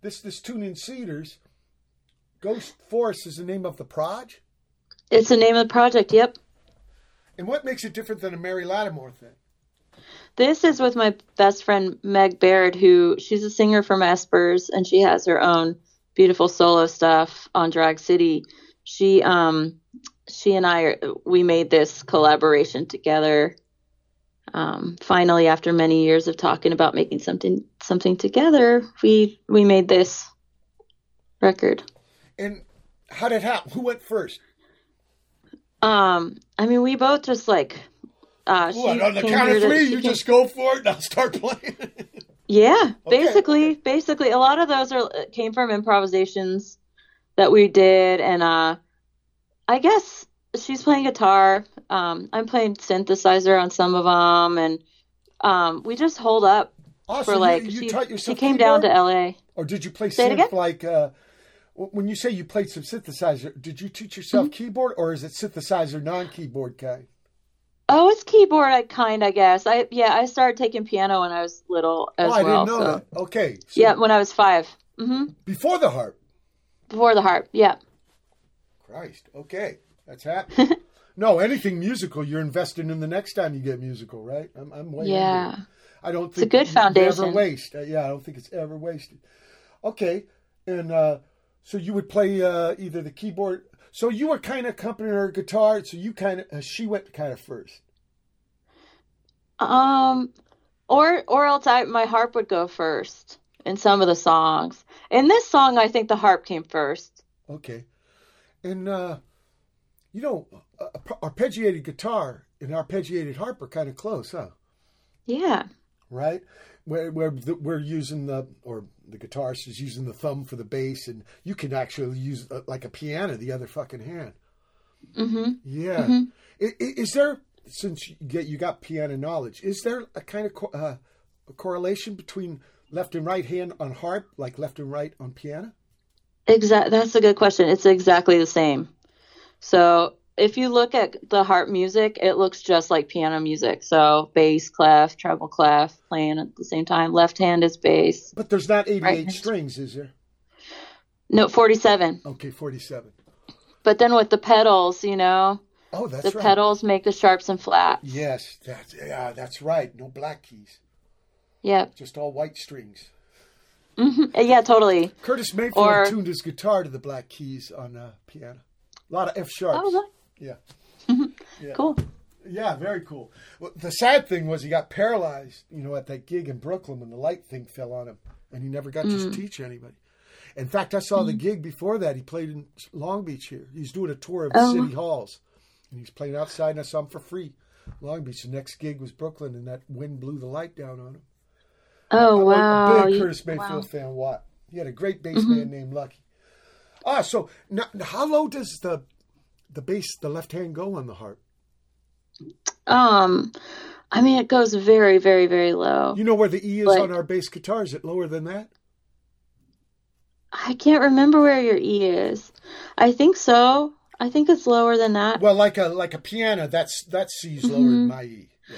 this this tune in Cedars. Ghost Forests is the name of the proj. It's the name of the project. Yep. And what makes it different than a Mary Lattimore thing? This is with my best friend Meg Baird, who she's a singer from Espers, and she has her own beautiful solo stuff on Drag City. She um she and I we made this collaboration together. Um, finally, after many years of talking about making something something together, we we made this record. And how did it happen? Who went first? Um, I mean, we both just like. Uh, What, on the count of three, you came- just go for it and I'll start playing. Yeah, Okay, basically, basically, a lot of those are came from improvisations that we did, and uh, I guess she's playing guitar. Um, I'm playing synthesizer on some of them, and um, we just hold up Oh, for like you, you she, she came down to? LA. Or did you play Say it synth again? like uh, when you say you played some synthesizer? Did you teach yourself Mm-hmm. keyboard, or is it synthesizer non-keyboard kind? Oh, it's keyboard, I kind, I guess. I yeah, I started taking piano when I was little as oh, I well. didn't know so that. Okay, so yeah, when I was five. hmm before the harp. Before the harp. Yeah. Christ. Okay, that's happening. no, anything musical, you're investing in the next time you get musical, right? I'm, I'm way Yeah. I don't think it's a good foundation. Ever waste? Uh, yeah, I don't think it's ever wasted. Okay, and uh, so you would play uh, either the keyboard. So you were kind of accompanying her guitar. So you kind of uh, she went kind of first. Um, or or else I my harp would go first in some of the songs. In this song, I think the harp came first. Okay, and uh, you know, uh, arpeggiated guitar and arpeggiated harp are kind of close, huh? Yeah. right? Where, where the, we're using the, or the guitarist is using the thumb for the bass, and you can actually use uh, like a piano the other fucking hand. Mm-hmm. Yeah. I- i- Is, there, since you get you got piano knowledge, is there a kind of co- uh, a correlation between left and right hand on harp, like left and right on piano? Exactly. That's a good question. It's exactly the same. So if you look at the harp music, it looks just like piano music. So bass clef, treble clef, playing at the same time. Left hand is bass. But there's not 88 Right. strings, is there? No, 47. Okay, 47. But then with the pedals, you know, Oh, that's the right. pedals make the sharps and flats. Yes, that's yeah, that's right. No black keys, Yep. just all white strings. hmm Yeah, totally. Curtis Mayfield Or- tuned his guitar to the black keys on uh, piano. A lot of F sharps. Oh, look. yeah, cool. yeah, very cool. Well, the sad thing was he got paralyzed, you know, at that gig in Brooklyn when the light thing fell on him, and he never got Mm. to teach anybody. In fact, I saw the gig before that. He played in Long Beach here. He's doing a tour of the Oh. city halls, and he's playing outside, and I saw him for free. Long Beach. The next gig was Brooklyn, and that wind blew the light down on him. Oh, I'm wow. a big Curtis Mayfield wow. Mm-hmm. fan. What? He had a great bass man named Lucky. Ah, so now, how low does the the bass, the left hand, go on the harp? Um, I mean, it goes very, very, very low. You know where the E is Like- on our bass guitar? Is it lower than that? I can't remember where your E is. I think so. I think it's lower than that. Well, like a like a piano, that's that C's lower Mm-hmm. than my E. Yeah.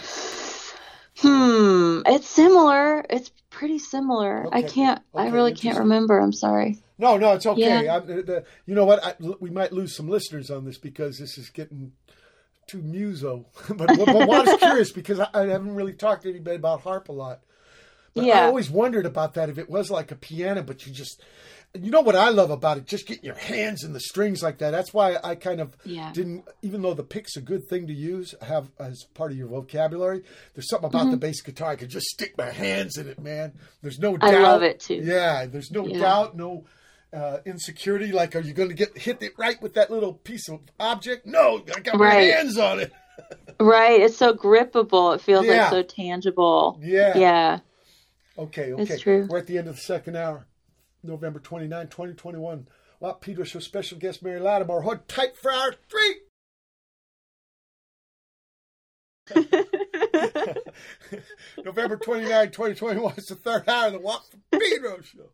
Hmm. It's similar. It's pretty similar. I can't. I really can't remember. I'm sorry. No, no, it's okay. Yeah. I'm, the, you know what? I, we might lose some listeners on this because this is getting too muso. but, but, I was curious because I, I haven't really talked to anybody about harp a lot. But I always wondered about that if it was like a piano, but you just, you know what I love about it? Just getting your hands in the strings like that. That's why I kind of Yeah. didn't, even though the pick's a good thing to use, have as part of your vocabulary. There's something about the bass guitar. I could just stick my hands in it, man. There's no doubt. Mm-hmm. I love it, too. Yeah, there's no Yeah. doubt, no uh, insecurity. Like, are you going to get hit it right with that little piece of object? No, I got my Right. hands on it. Right. It's so grippable. It feels Yeah. like so tangible. Yeah. Yeah. Okay, okay. It's true. We're at the end of the second hour, November 29, 2021. Lot Peter Show special guest Mary Lattimore. Hold tight for hour three. November 29, 2021. It's the third hour of the for Pedro Show.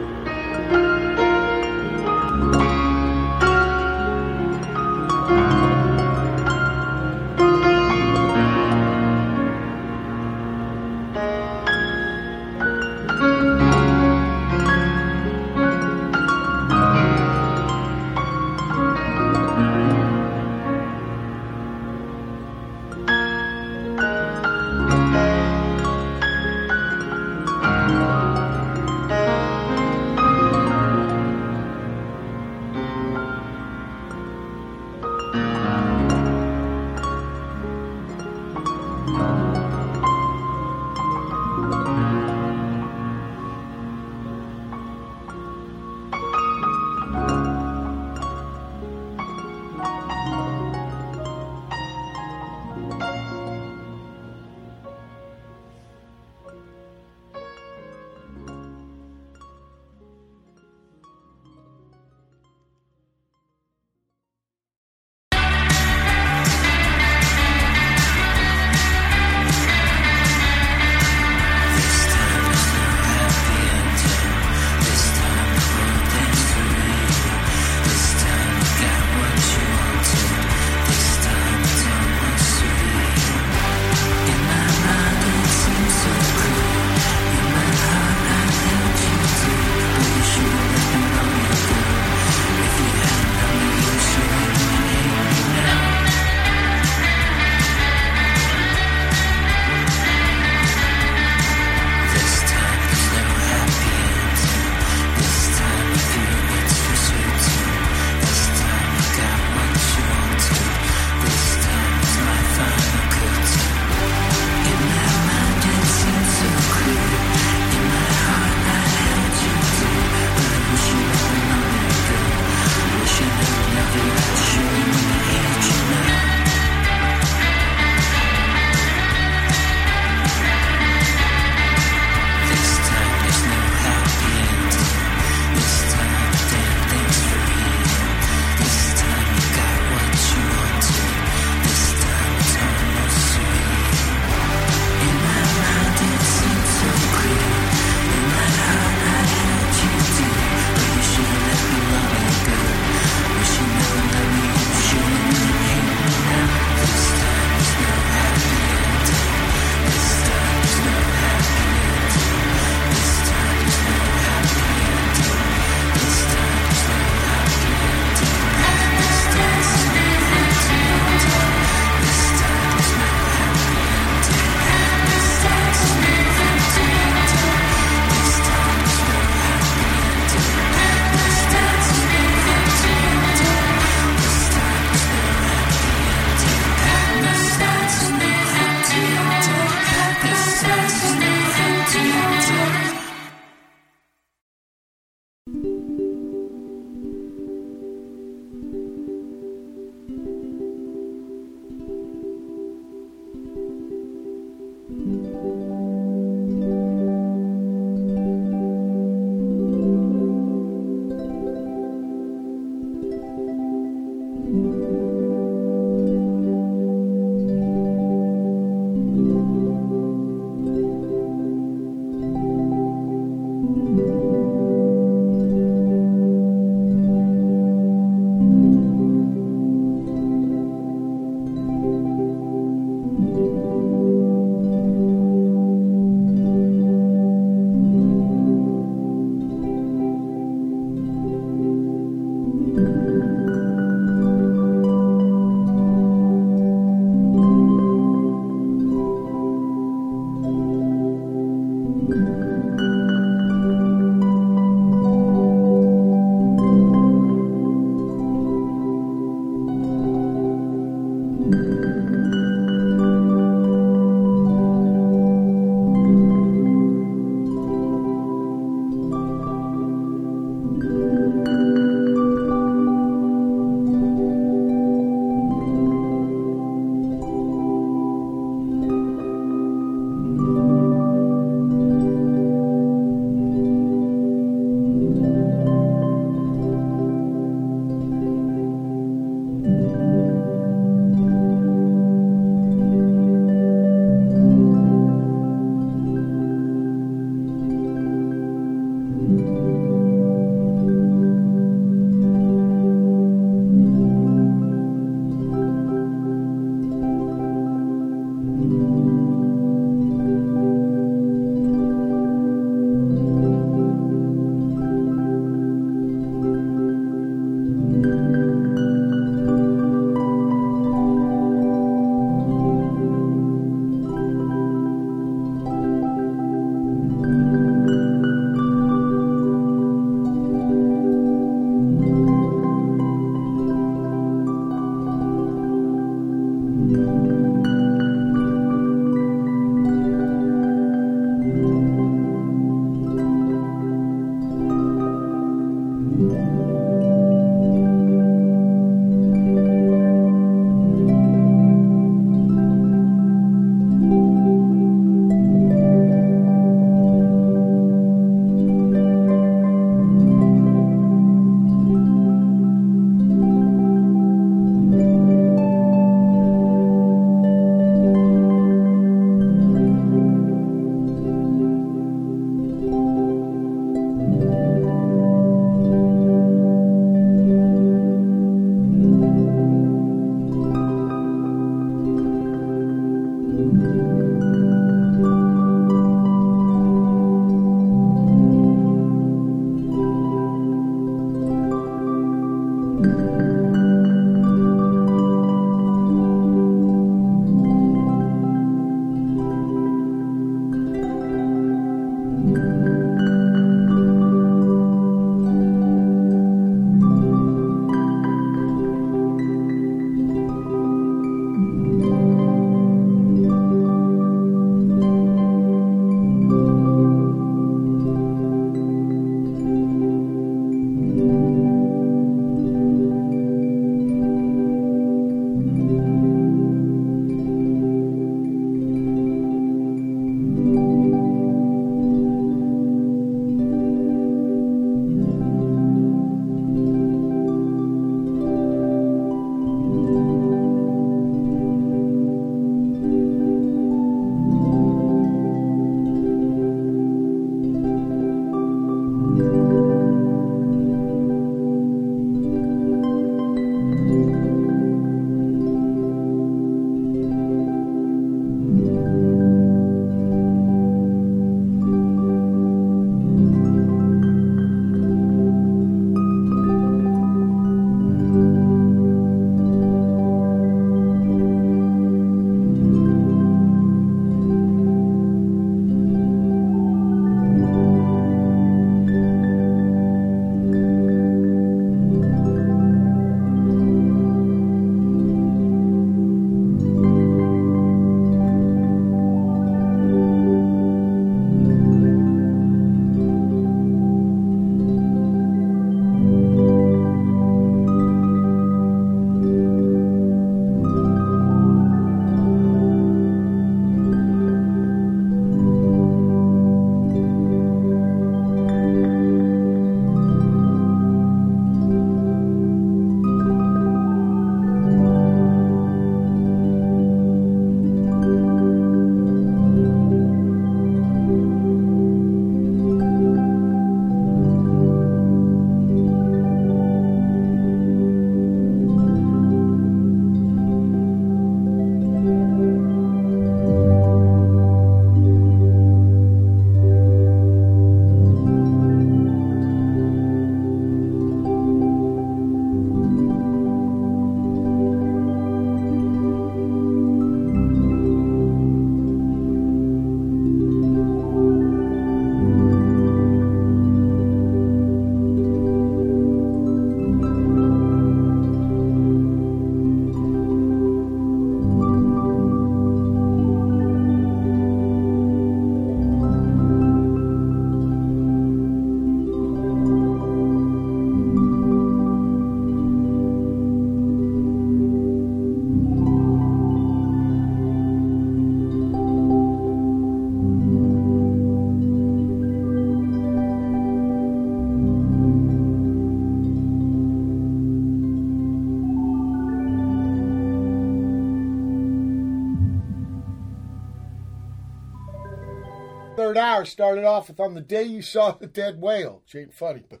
Hour started off with "On the Day You Saw the Dead Whale." Which ain't funny, but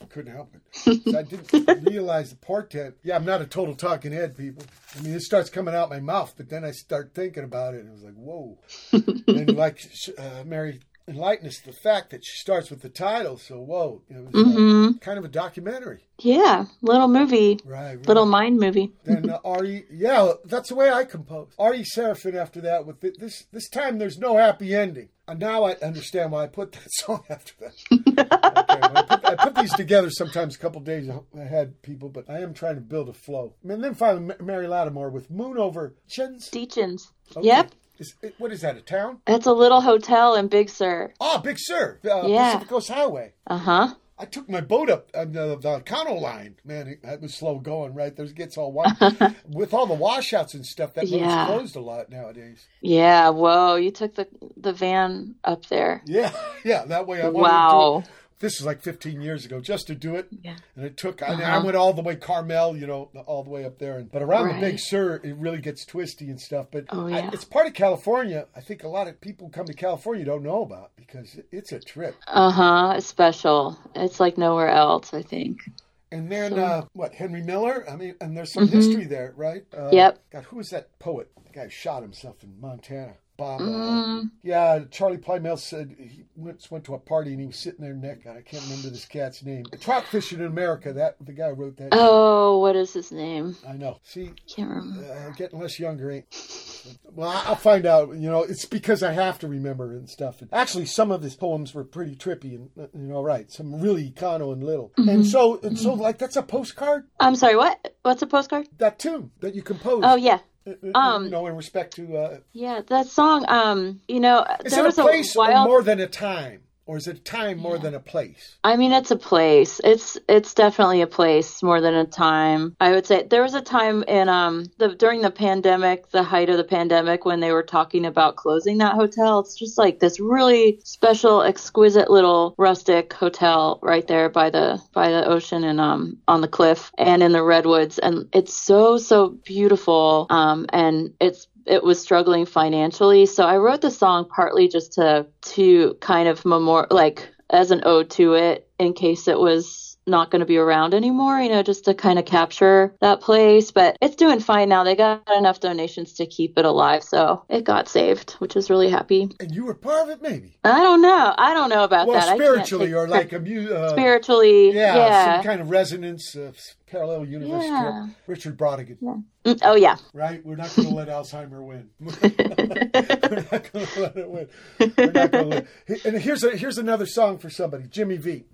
I couldn't help it. So I didn't realize the portent. Yeah, I'm not a total talking head, people. I mean, it starts coming out my mouth, but then I start thinking about it, and it was like, whoa. and like uh, Mary enlightened us the fact that she starts with the title, so whoa, it was uh, kind of a documentary, Yeah, little movie, right? right. little mind movie. Then uh, Ari, yeah, that's the way I compose. Ari Seraphin after that with it, this this time there's no happy ending. And now I understand why I put that song after that. okay, I, put, I put these together sometimes a couple days ahead, people, but I am trying to build a flow. And then finally, Mary Lattimore with Moon Over Chins. Deetjens. Okay. Yep. Is, what is that, a town? It's a little hotel in Big Sur. Oh, Big Sur, uh, Yeah. Pacific Coast Highway. Uh huh. I took my boat up on the, the Cano line. Man, it, that was slow going, right? Those gets all white. With all the washouts and stuff, that road's Yeah. closed a lot nowadays. Yeah. Whoa. You took the the van up there. Yeah, yeah. That way I wanted to do Wow. This is like 15 years ago, just to do it. Yeah. And it took. I, I Uh-huh. went all the way Carmel, you know, all the way up there. And but around the Big Sur, it really gets twisty and stuff. But Oh, I- it's part of California. I think a lot of people come to California don't know about because it's a trip. Uh huh. It's special. It's like nowhere else. I think. And then uh, what? Henry Miller. I mean, and there's some history there, right? Uh, Mm-hmm. Yep. God, who was that poet? The guy shot himself in Montana. Bob. uh, Mm, Yeah, Charlie Plymell said he went, went to a party and he was sitting there neck. I can't remember this cat's name. Trout fishing in America. That the guy wrote that. oh, what is his name? I know. See, Can't remember. uh, getting less younger ain't. Well, I'll find out. You know, it's because I have to remember and stuff. And actually, some of his poems were pretty trippy and uh, you know, right. Some really econo and little. And so, and so, like that's a postcard. I'm sorry. What? What's a postcard? That tune that you composed. Oh yeah. Um, you know, in respect to. Uh, Yeah, that song. Um, you know, is there it a place a or wild. more than a time, or is it time more than a place? I mean, it's a place. It's it's definitely a place more than a time. I would say there was a time in um the during the pandemic, the height of the pandemic, when they were talking about closing that hotel. It's just like this really special, exquisite little rustic hotel right there by the by the ocean and um on the cliff and in the redwoods, and it's so so beautiful. Um, and it's it was struggling financially. So I wrote the song partly just to to kind of memor like as an ode to it in case it was not going to be around anymore, you know, just to kind of capture that place. But it's doing fine now. They got enough donations to keep it alive, so it got saved, which is really happy. And you were part of it, maybe. I don't know. I don't know about Well, that. Spiritually, or like a mu- uh, spiritually, yeah, yeah. some kind of resonance, uh, parallel universe. Yeah. trip. Richard Brautigan, Mm, Oh yeah. right? We're not going to let Alzheimer win. We're not going to let it win. We're not going to let. And here's a, here's another song for somebody, Jimmy V.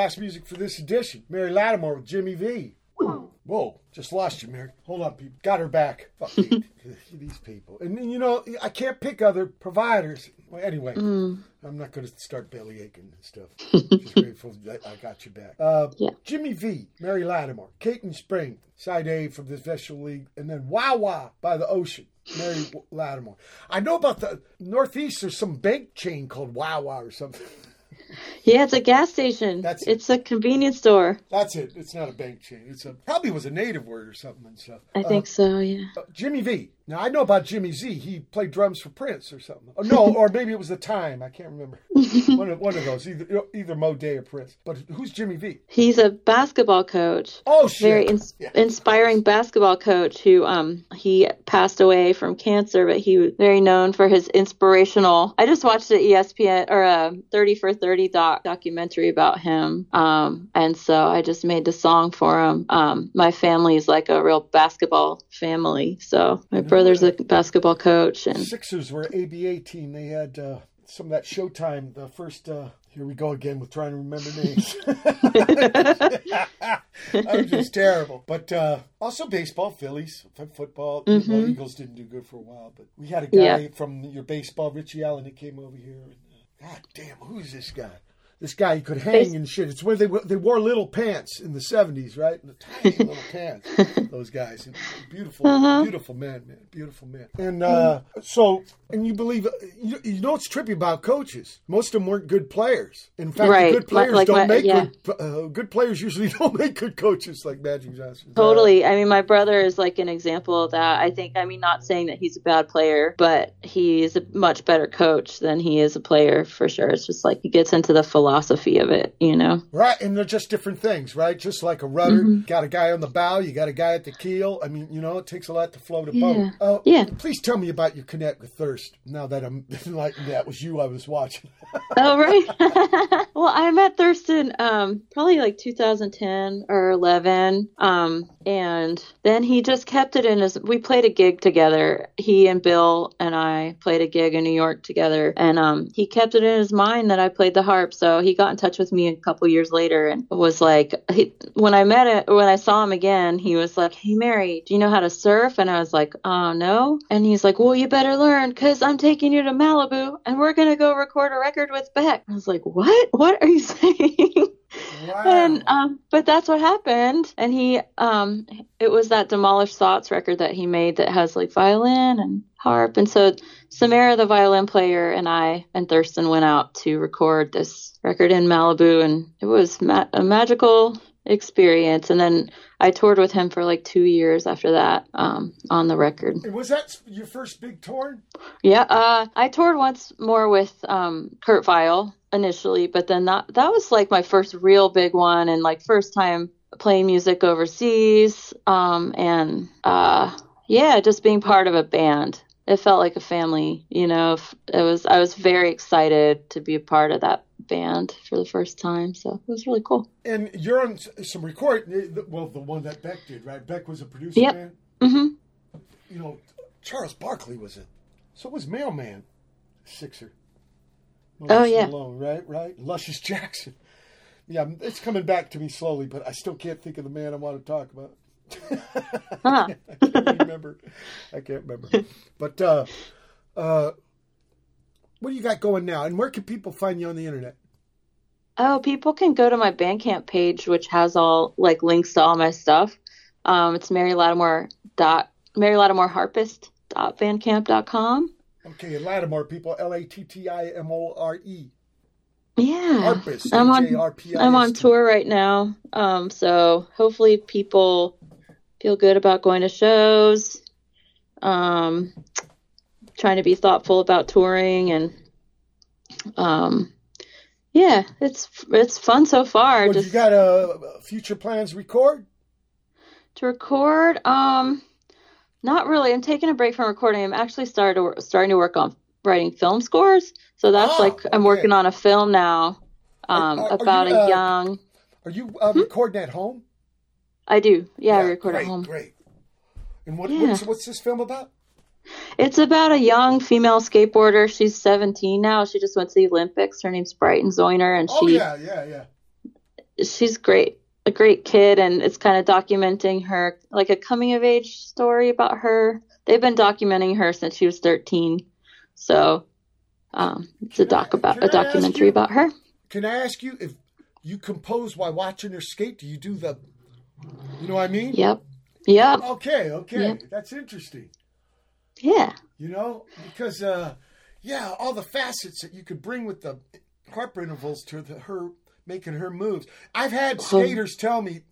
last music for this edition. Mary Lattimore with Jimmy V. Whoa, just lost you, Mary. Hold on, people. Got her back. Fuck these people. And you know, I can't pick other providers. Well, anyway, I'm not going to start belly aching and stuff. Just grateful that I got you back. Uh, Yeah. Jimmy V, Mary Lattimore, Katyn Spring, side A from the Vestigial Limb, and then Wawa by the ocean. Mary Lattimore. I know about the Northeast. There's some bank chain called Wawa or something. Yeah, it's a gas station. That's it. it's a convenience store. That's it. It's not a bank chain. It's a probably was a native word or something and stuff. I think so. Yeah. Uh, Jimmy V. Now I know about Jimmy Z. He played drums for Prince or something. Oh, no, or maybe it was the time. I can't remember. one of one of those, either either Morris Day or Prince. But who's Jimmy V? He's a basketball coach. Oh shit! Very ins- Yeah. inspiring basketball coach who um he passed away from cancer, but he was very known for his inspirational. I just watched an ESPN or a 30 for 30 doc documentary about him. Um and so I just made the song for him. Um my family is like a real basketball family. So my brother's a basketball coach and Sixers were ABA team. They had uh, some of that Showtime. The first. Uh, here we go again with trying to remember names. I'm just terrible. But uh, also baseball, Phillies, football. Well, Eagles didn't do good for a while, but we had a guy Mm-hmm. Yeah. from your baseball, Richie Allen, that came over here. And, uh, God damn, who's this guy? This guy he could hang and shit. It's where they they wore little pants in the '70s, right? The tiny little pants. Those guys, beautiful, Uh-huh. beautiful man, man, beautiful man. And uh, so, and you believe you, you know what's trippy about coaches? Most of them weren't good players. In fact, Right, good players like don't my- make yeah. good. Uh, good players usually don't make good coaches, like Magic Johnson. Totally. I mean, my brother is like an example of that. I think, I mean, not saying that he's a bad player, but he's a much better coach than he is a player for sure. It's just like he gets into the philosophy of it, you know? Right, and they're just different things, right? Just like a rudder, Mm-hmm. got a guy on the bow, you got a guy at the keel. I mean, you know, it takes a lot to float a boat. Yeah. Uh, Yeah. Please tell me about your connect with thirst. Now that I'm like that was you, I was watching. Oh, right. well, I met Thurston um, probably like 2010 or 11. Um, and then he just kept it in his. We played a gig together. He and Bill and I played a gig in New York together. And um, he kept it in his mind that I played the harp. So he got in touch with me a couple years later and was like, he, when I met it, when I saw him again, he was like, Hey, Mary, do you know how to surf? And I was like, Oh, no. And he's like, Well, you better learn because I'm taking you to Malibu and we're going to go record a record with Beck. I was like, What? What are you saying? Wow. and um but that's what happened. And he um it was that demolished thoughts record that he made that has like violin and harp. And so samara the violin player and i and thurston went out to record this record in malibu and it was ma- a magical experience. And then i toured with him for like two years after that um on the record. Was that your first big tour? yeah, uh, I toured once more with um, Kurt Vile initially, but then that that was like my first real big one and like first time playing music overseas. Um, and uh, yeah, just being part of a band. It felt like a family, you know. It was. I was very excited to be a part of that band for the first time, so it was really cool. And you're on some record. Well, the one that Beck did, right? Beck was a producer, Yep. man. hmm You know, Charles Barkley was it. So was Mailman, Sixer. Oh, Moses yeah. Malone, right, right. Lucious Jackson. Yeah, it's coming back to me slowly, but I still can't think of the man I want to talk about. Huh. I can't remember. I can't remember. But uh, uh, what do you got going now? And where can people find you on the internet? Oh, people can go to my Bandcamp page, which has all like links to all my stuff. Um, it's Mary Lattimore dot Mary Lattimore Harpist dot bandcamp dot com. Okay, Lattimore people, L A T T I M O R E. Yeah, I'm on H-A-R-P-I-S-T. I'm on tour right now. Um, so hopefully people feel good about going to shows. Um, trying to be thoughtful about touring and um, yeah, it's it's fun so far. Well, Just you got uh, future plans record? To record, um, not really. I'm taking a break from recording. I'm actually started to, starting to work on writing film scores. So that's Ah, like I'm okay. working on a film now um, Are- are- are about you, a uh, young. Are you uh, recording at home? I do, yeah, I record great, at home. Great. And what, Yeah. what's, what's this film about? It's about a young female skateboarder. She's 17 now. She just went to the Olympics. Her name's Brighton Zeuner, and she. Oh she yeah, yeah, yeah. she's great, a great kid, and it's kind of documenting her like a coming of age story about her. They've been documenting her since she was 13, so um, it's a doc about can a I documentary you- about her. Can I ask you if you compose while watching her skate? Do you do the, you know what I mean? Yep, yep, Okay, okay, Yep. that's interesting. yeah, You know, because uh, yeah, all the facets that you could bring with the harp intervals to the, her making her moves. I've had skaters tell me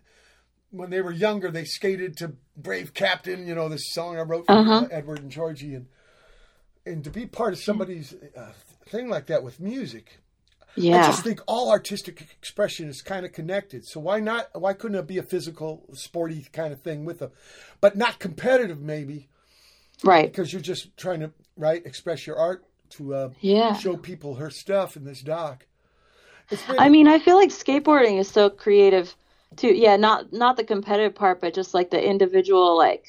when they were younger they skated to Brave Captain. You know, this song I wrote for Uh-huh. uh, Edward and Georgie, and and to be part of somebody's uh, thing like that with music. Yeah. I just think all artistic expression is kind of connected. So why not? Why couldn't it be a physical, sporty kind of thing with them, but not competitive maybe right, because you're just trying to right express your art to uh, yeah. show people her stuff in this doc. It's I mean, I feel like skateboarding is so creative too. Yeah, not not the competitive part, but just like the individual, like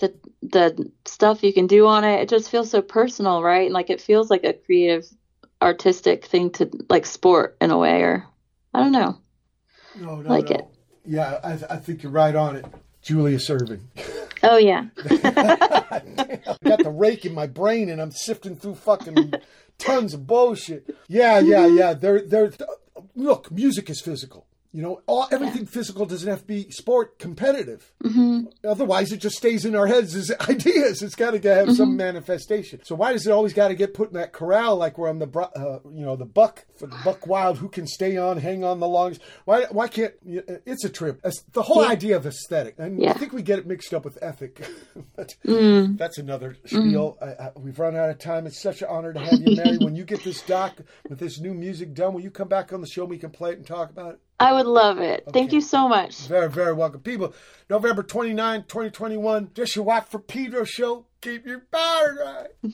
the the stuff you can do on it. It just feels so personal, right? And like it feels like a creative, artistic thing to like sport in a way, or I don't know. no, no, like no. it. Yeah, I, I think you're right on it. Julius Erving. Oh yeah, I got the rake in my brain and I'm sifting through fucking tons of bullshit. Yeah, yeah, yeah. They're they're look, music is physical. You know, all everything physical doesn't have to be sport competitive. hmm Otherwise, it just stays in our heads as ideas. It's got to have some manifestation. So why does it always got to get put in that corral like we're on the uh, you know the buck for the buck wild who can stay on, hang on the longest? Why why can't it's a trip? The whole Yeah. idea of aesthetic, and I think we get it mixed up with ethic. but Mm. that's another spiel. I, I, we've run out of time. It's such an honor to have you, Mary. when you get this doc with this new music done, will you come back on the show? and We can play it and talk about it. I would love it. Thank you so much. Very, very welcome. People, November 29, 2021, Just Your Watt from Pedro show. Keep your power dry.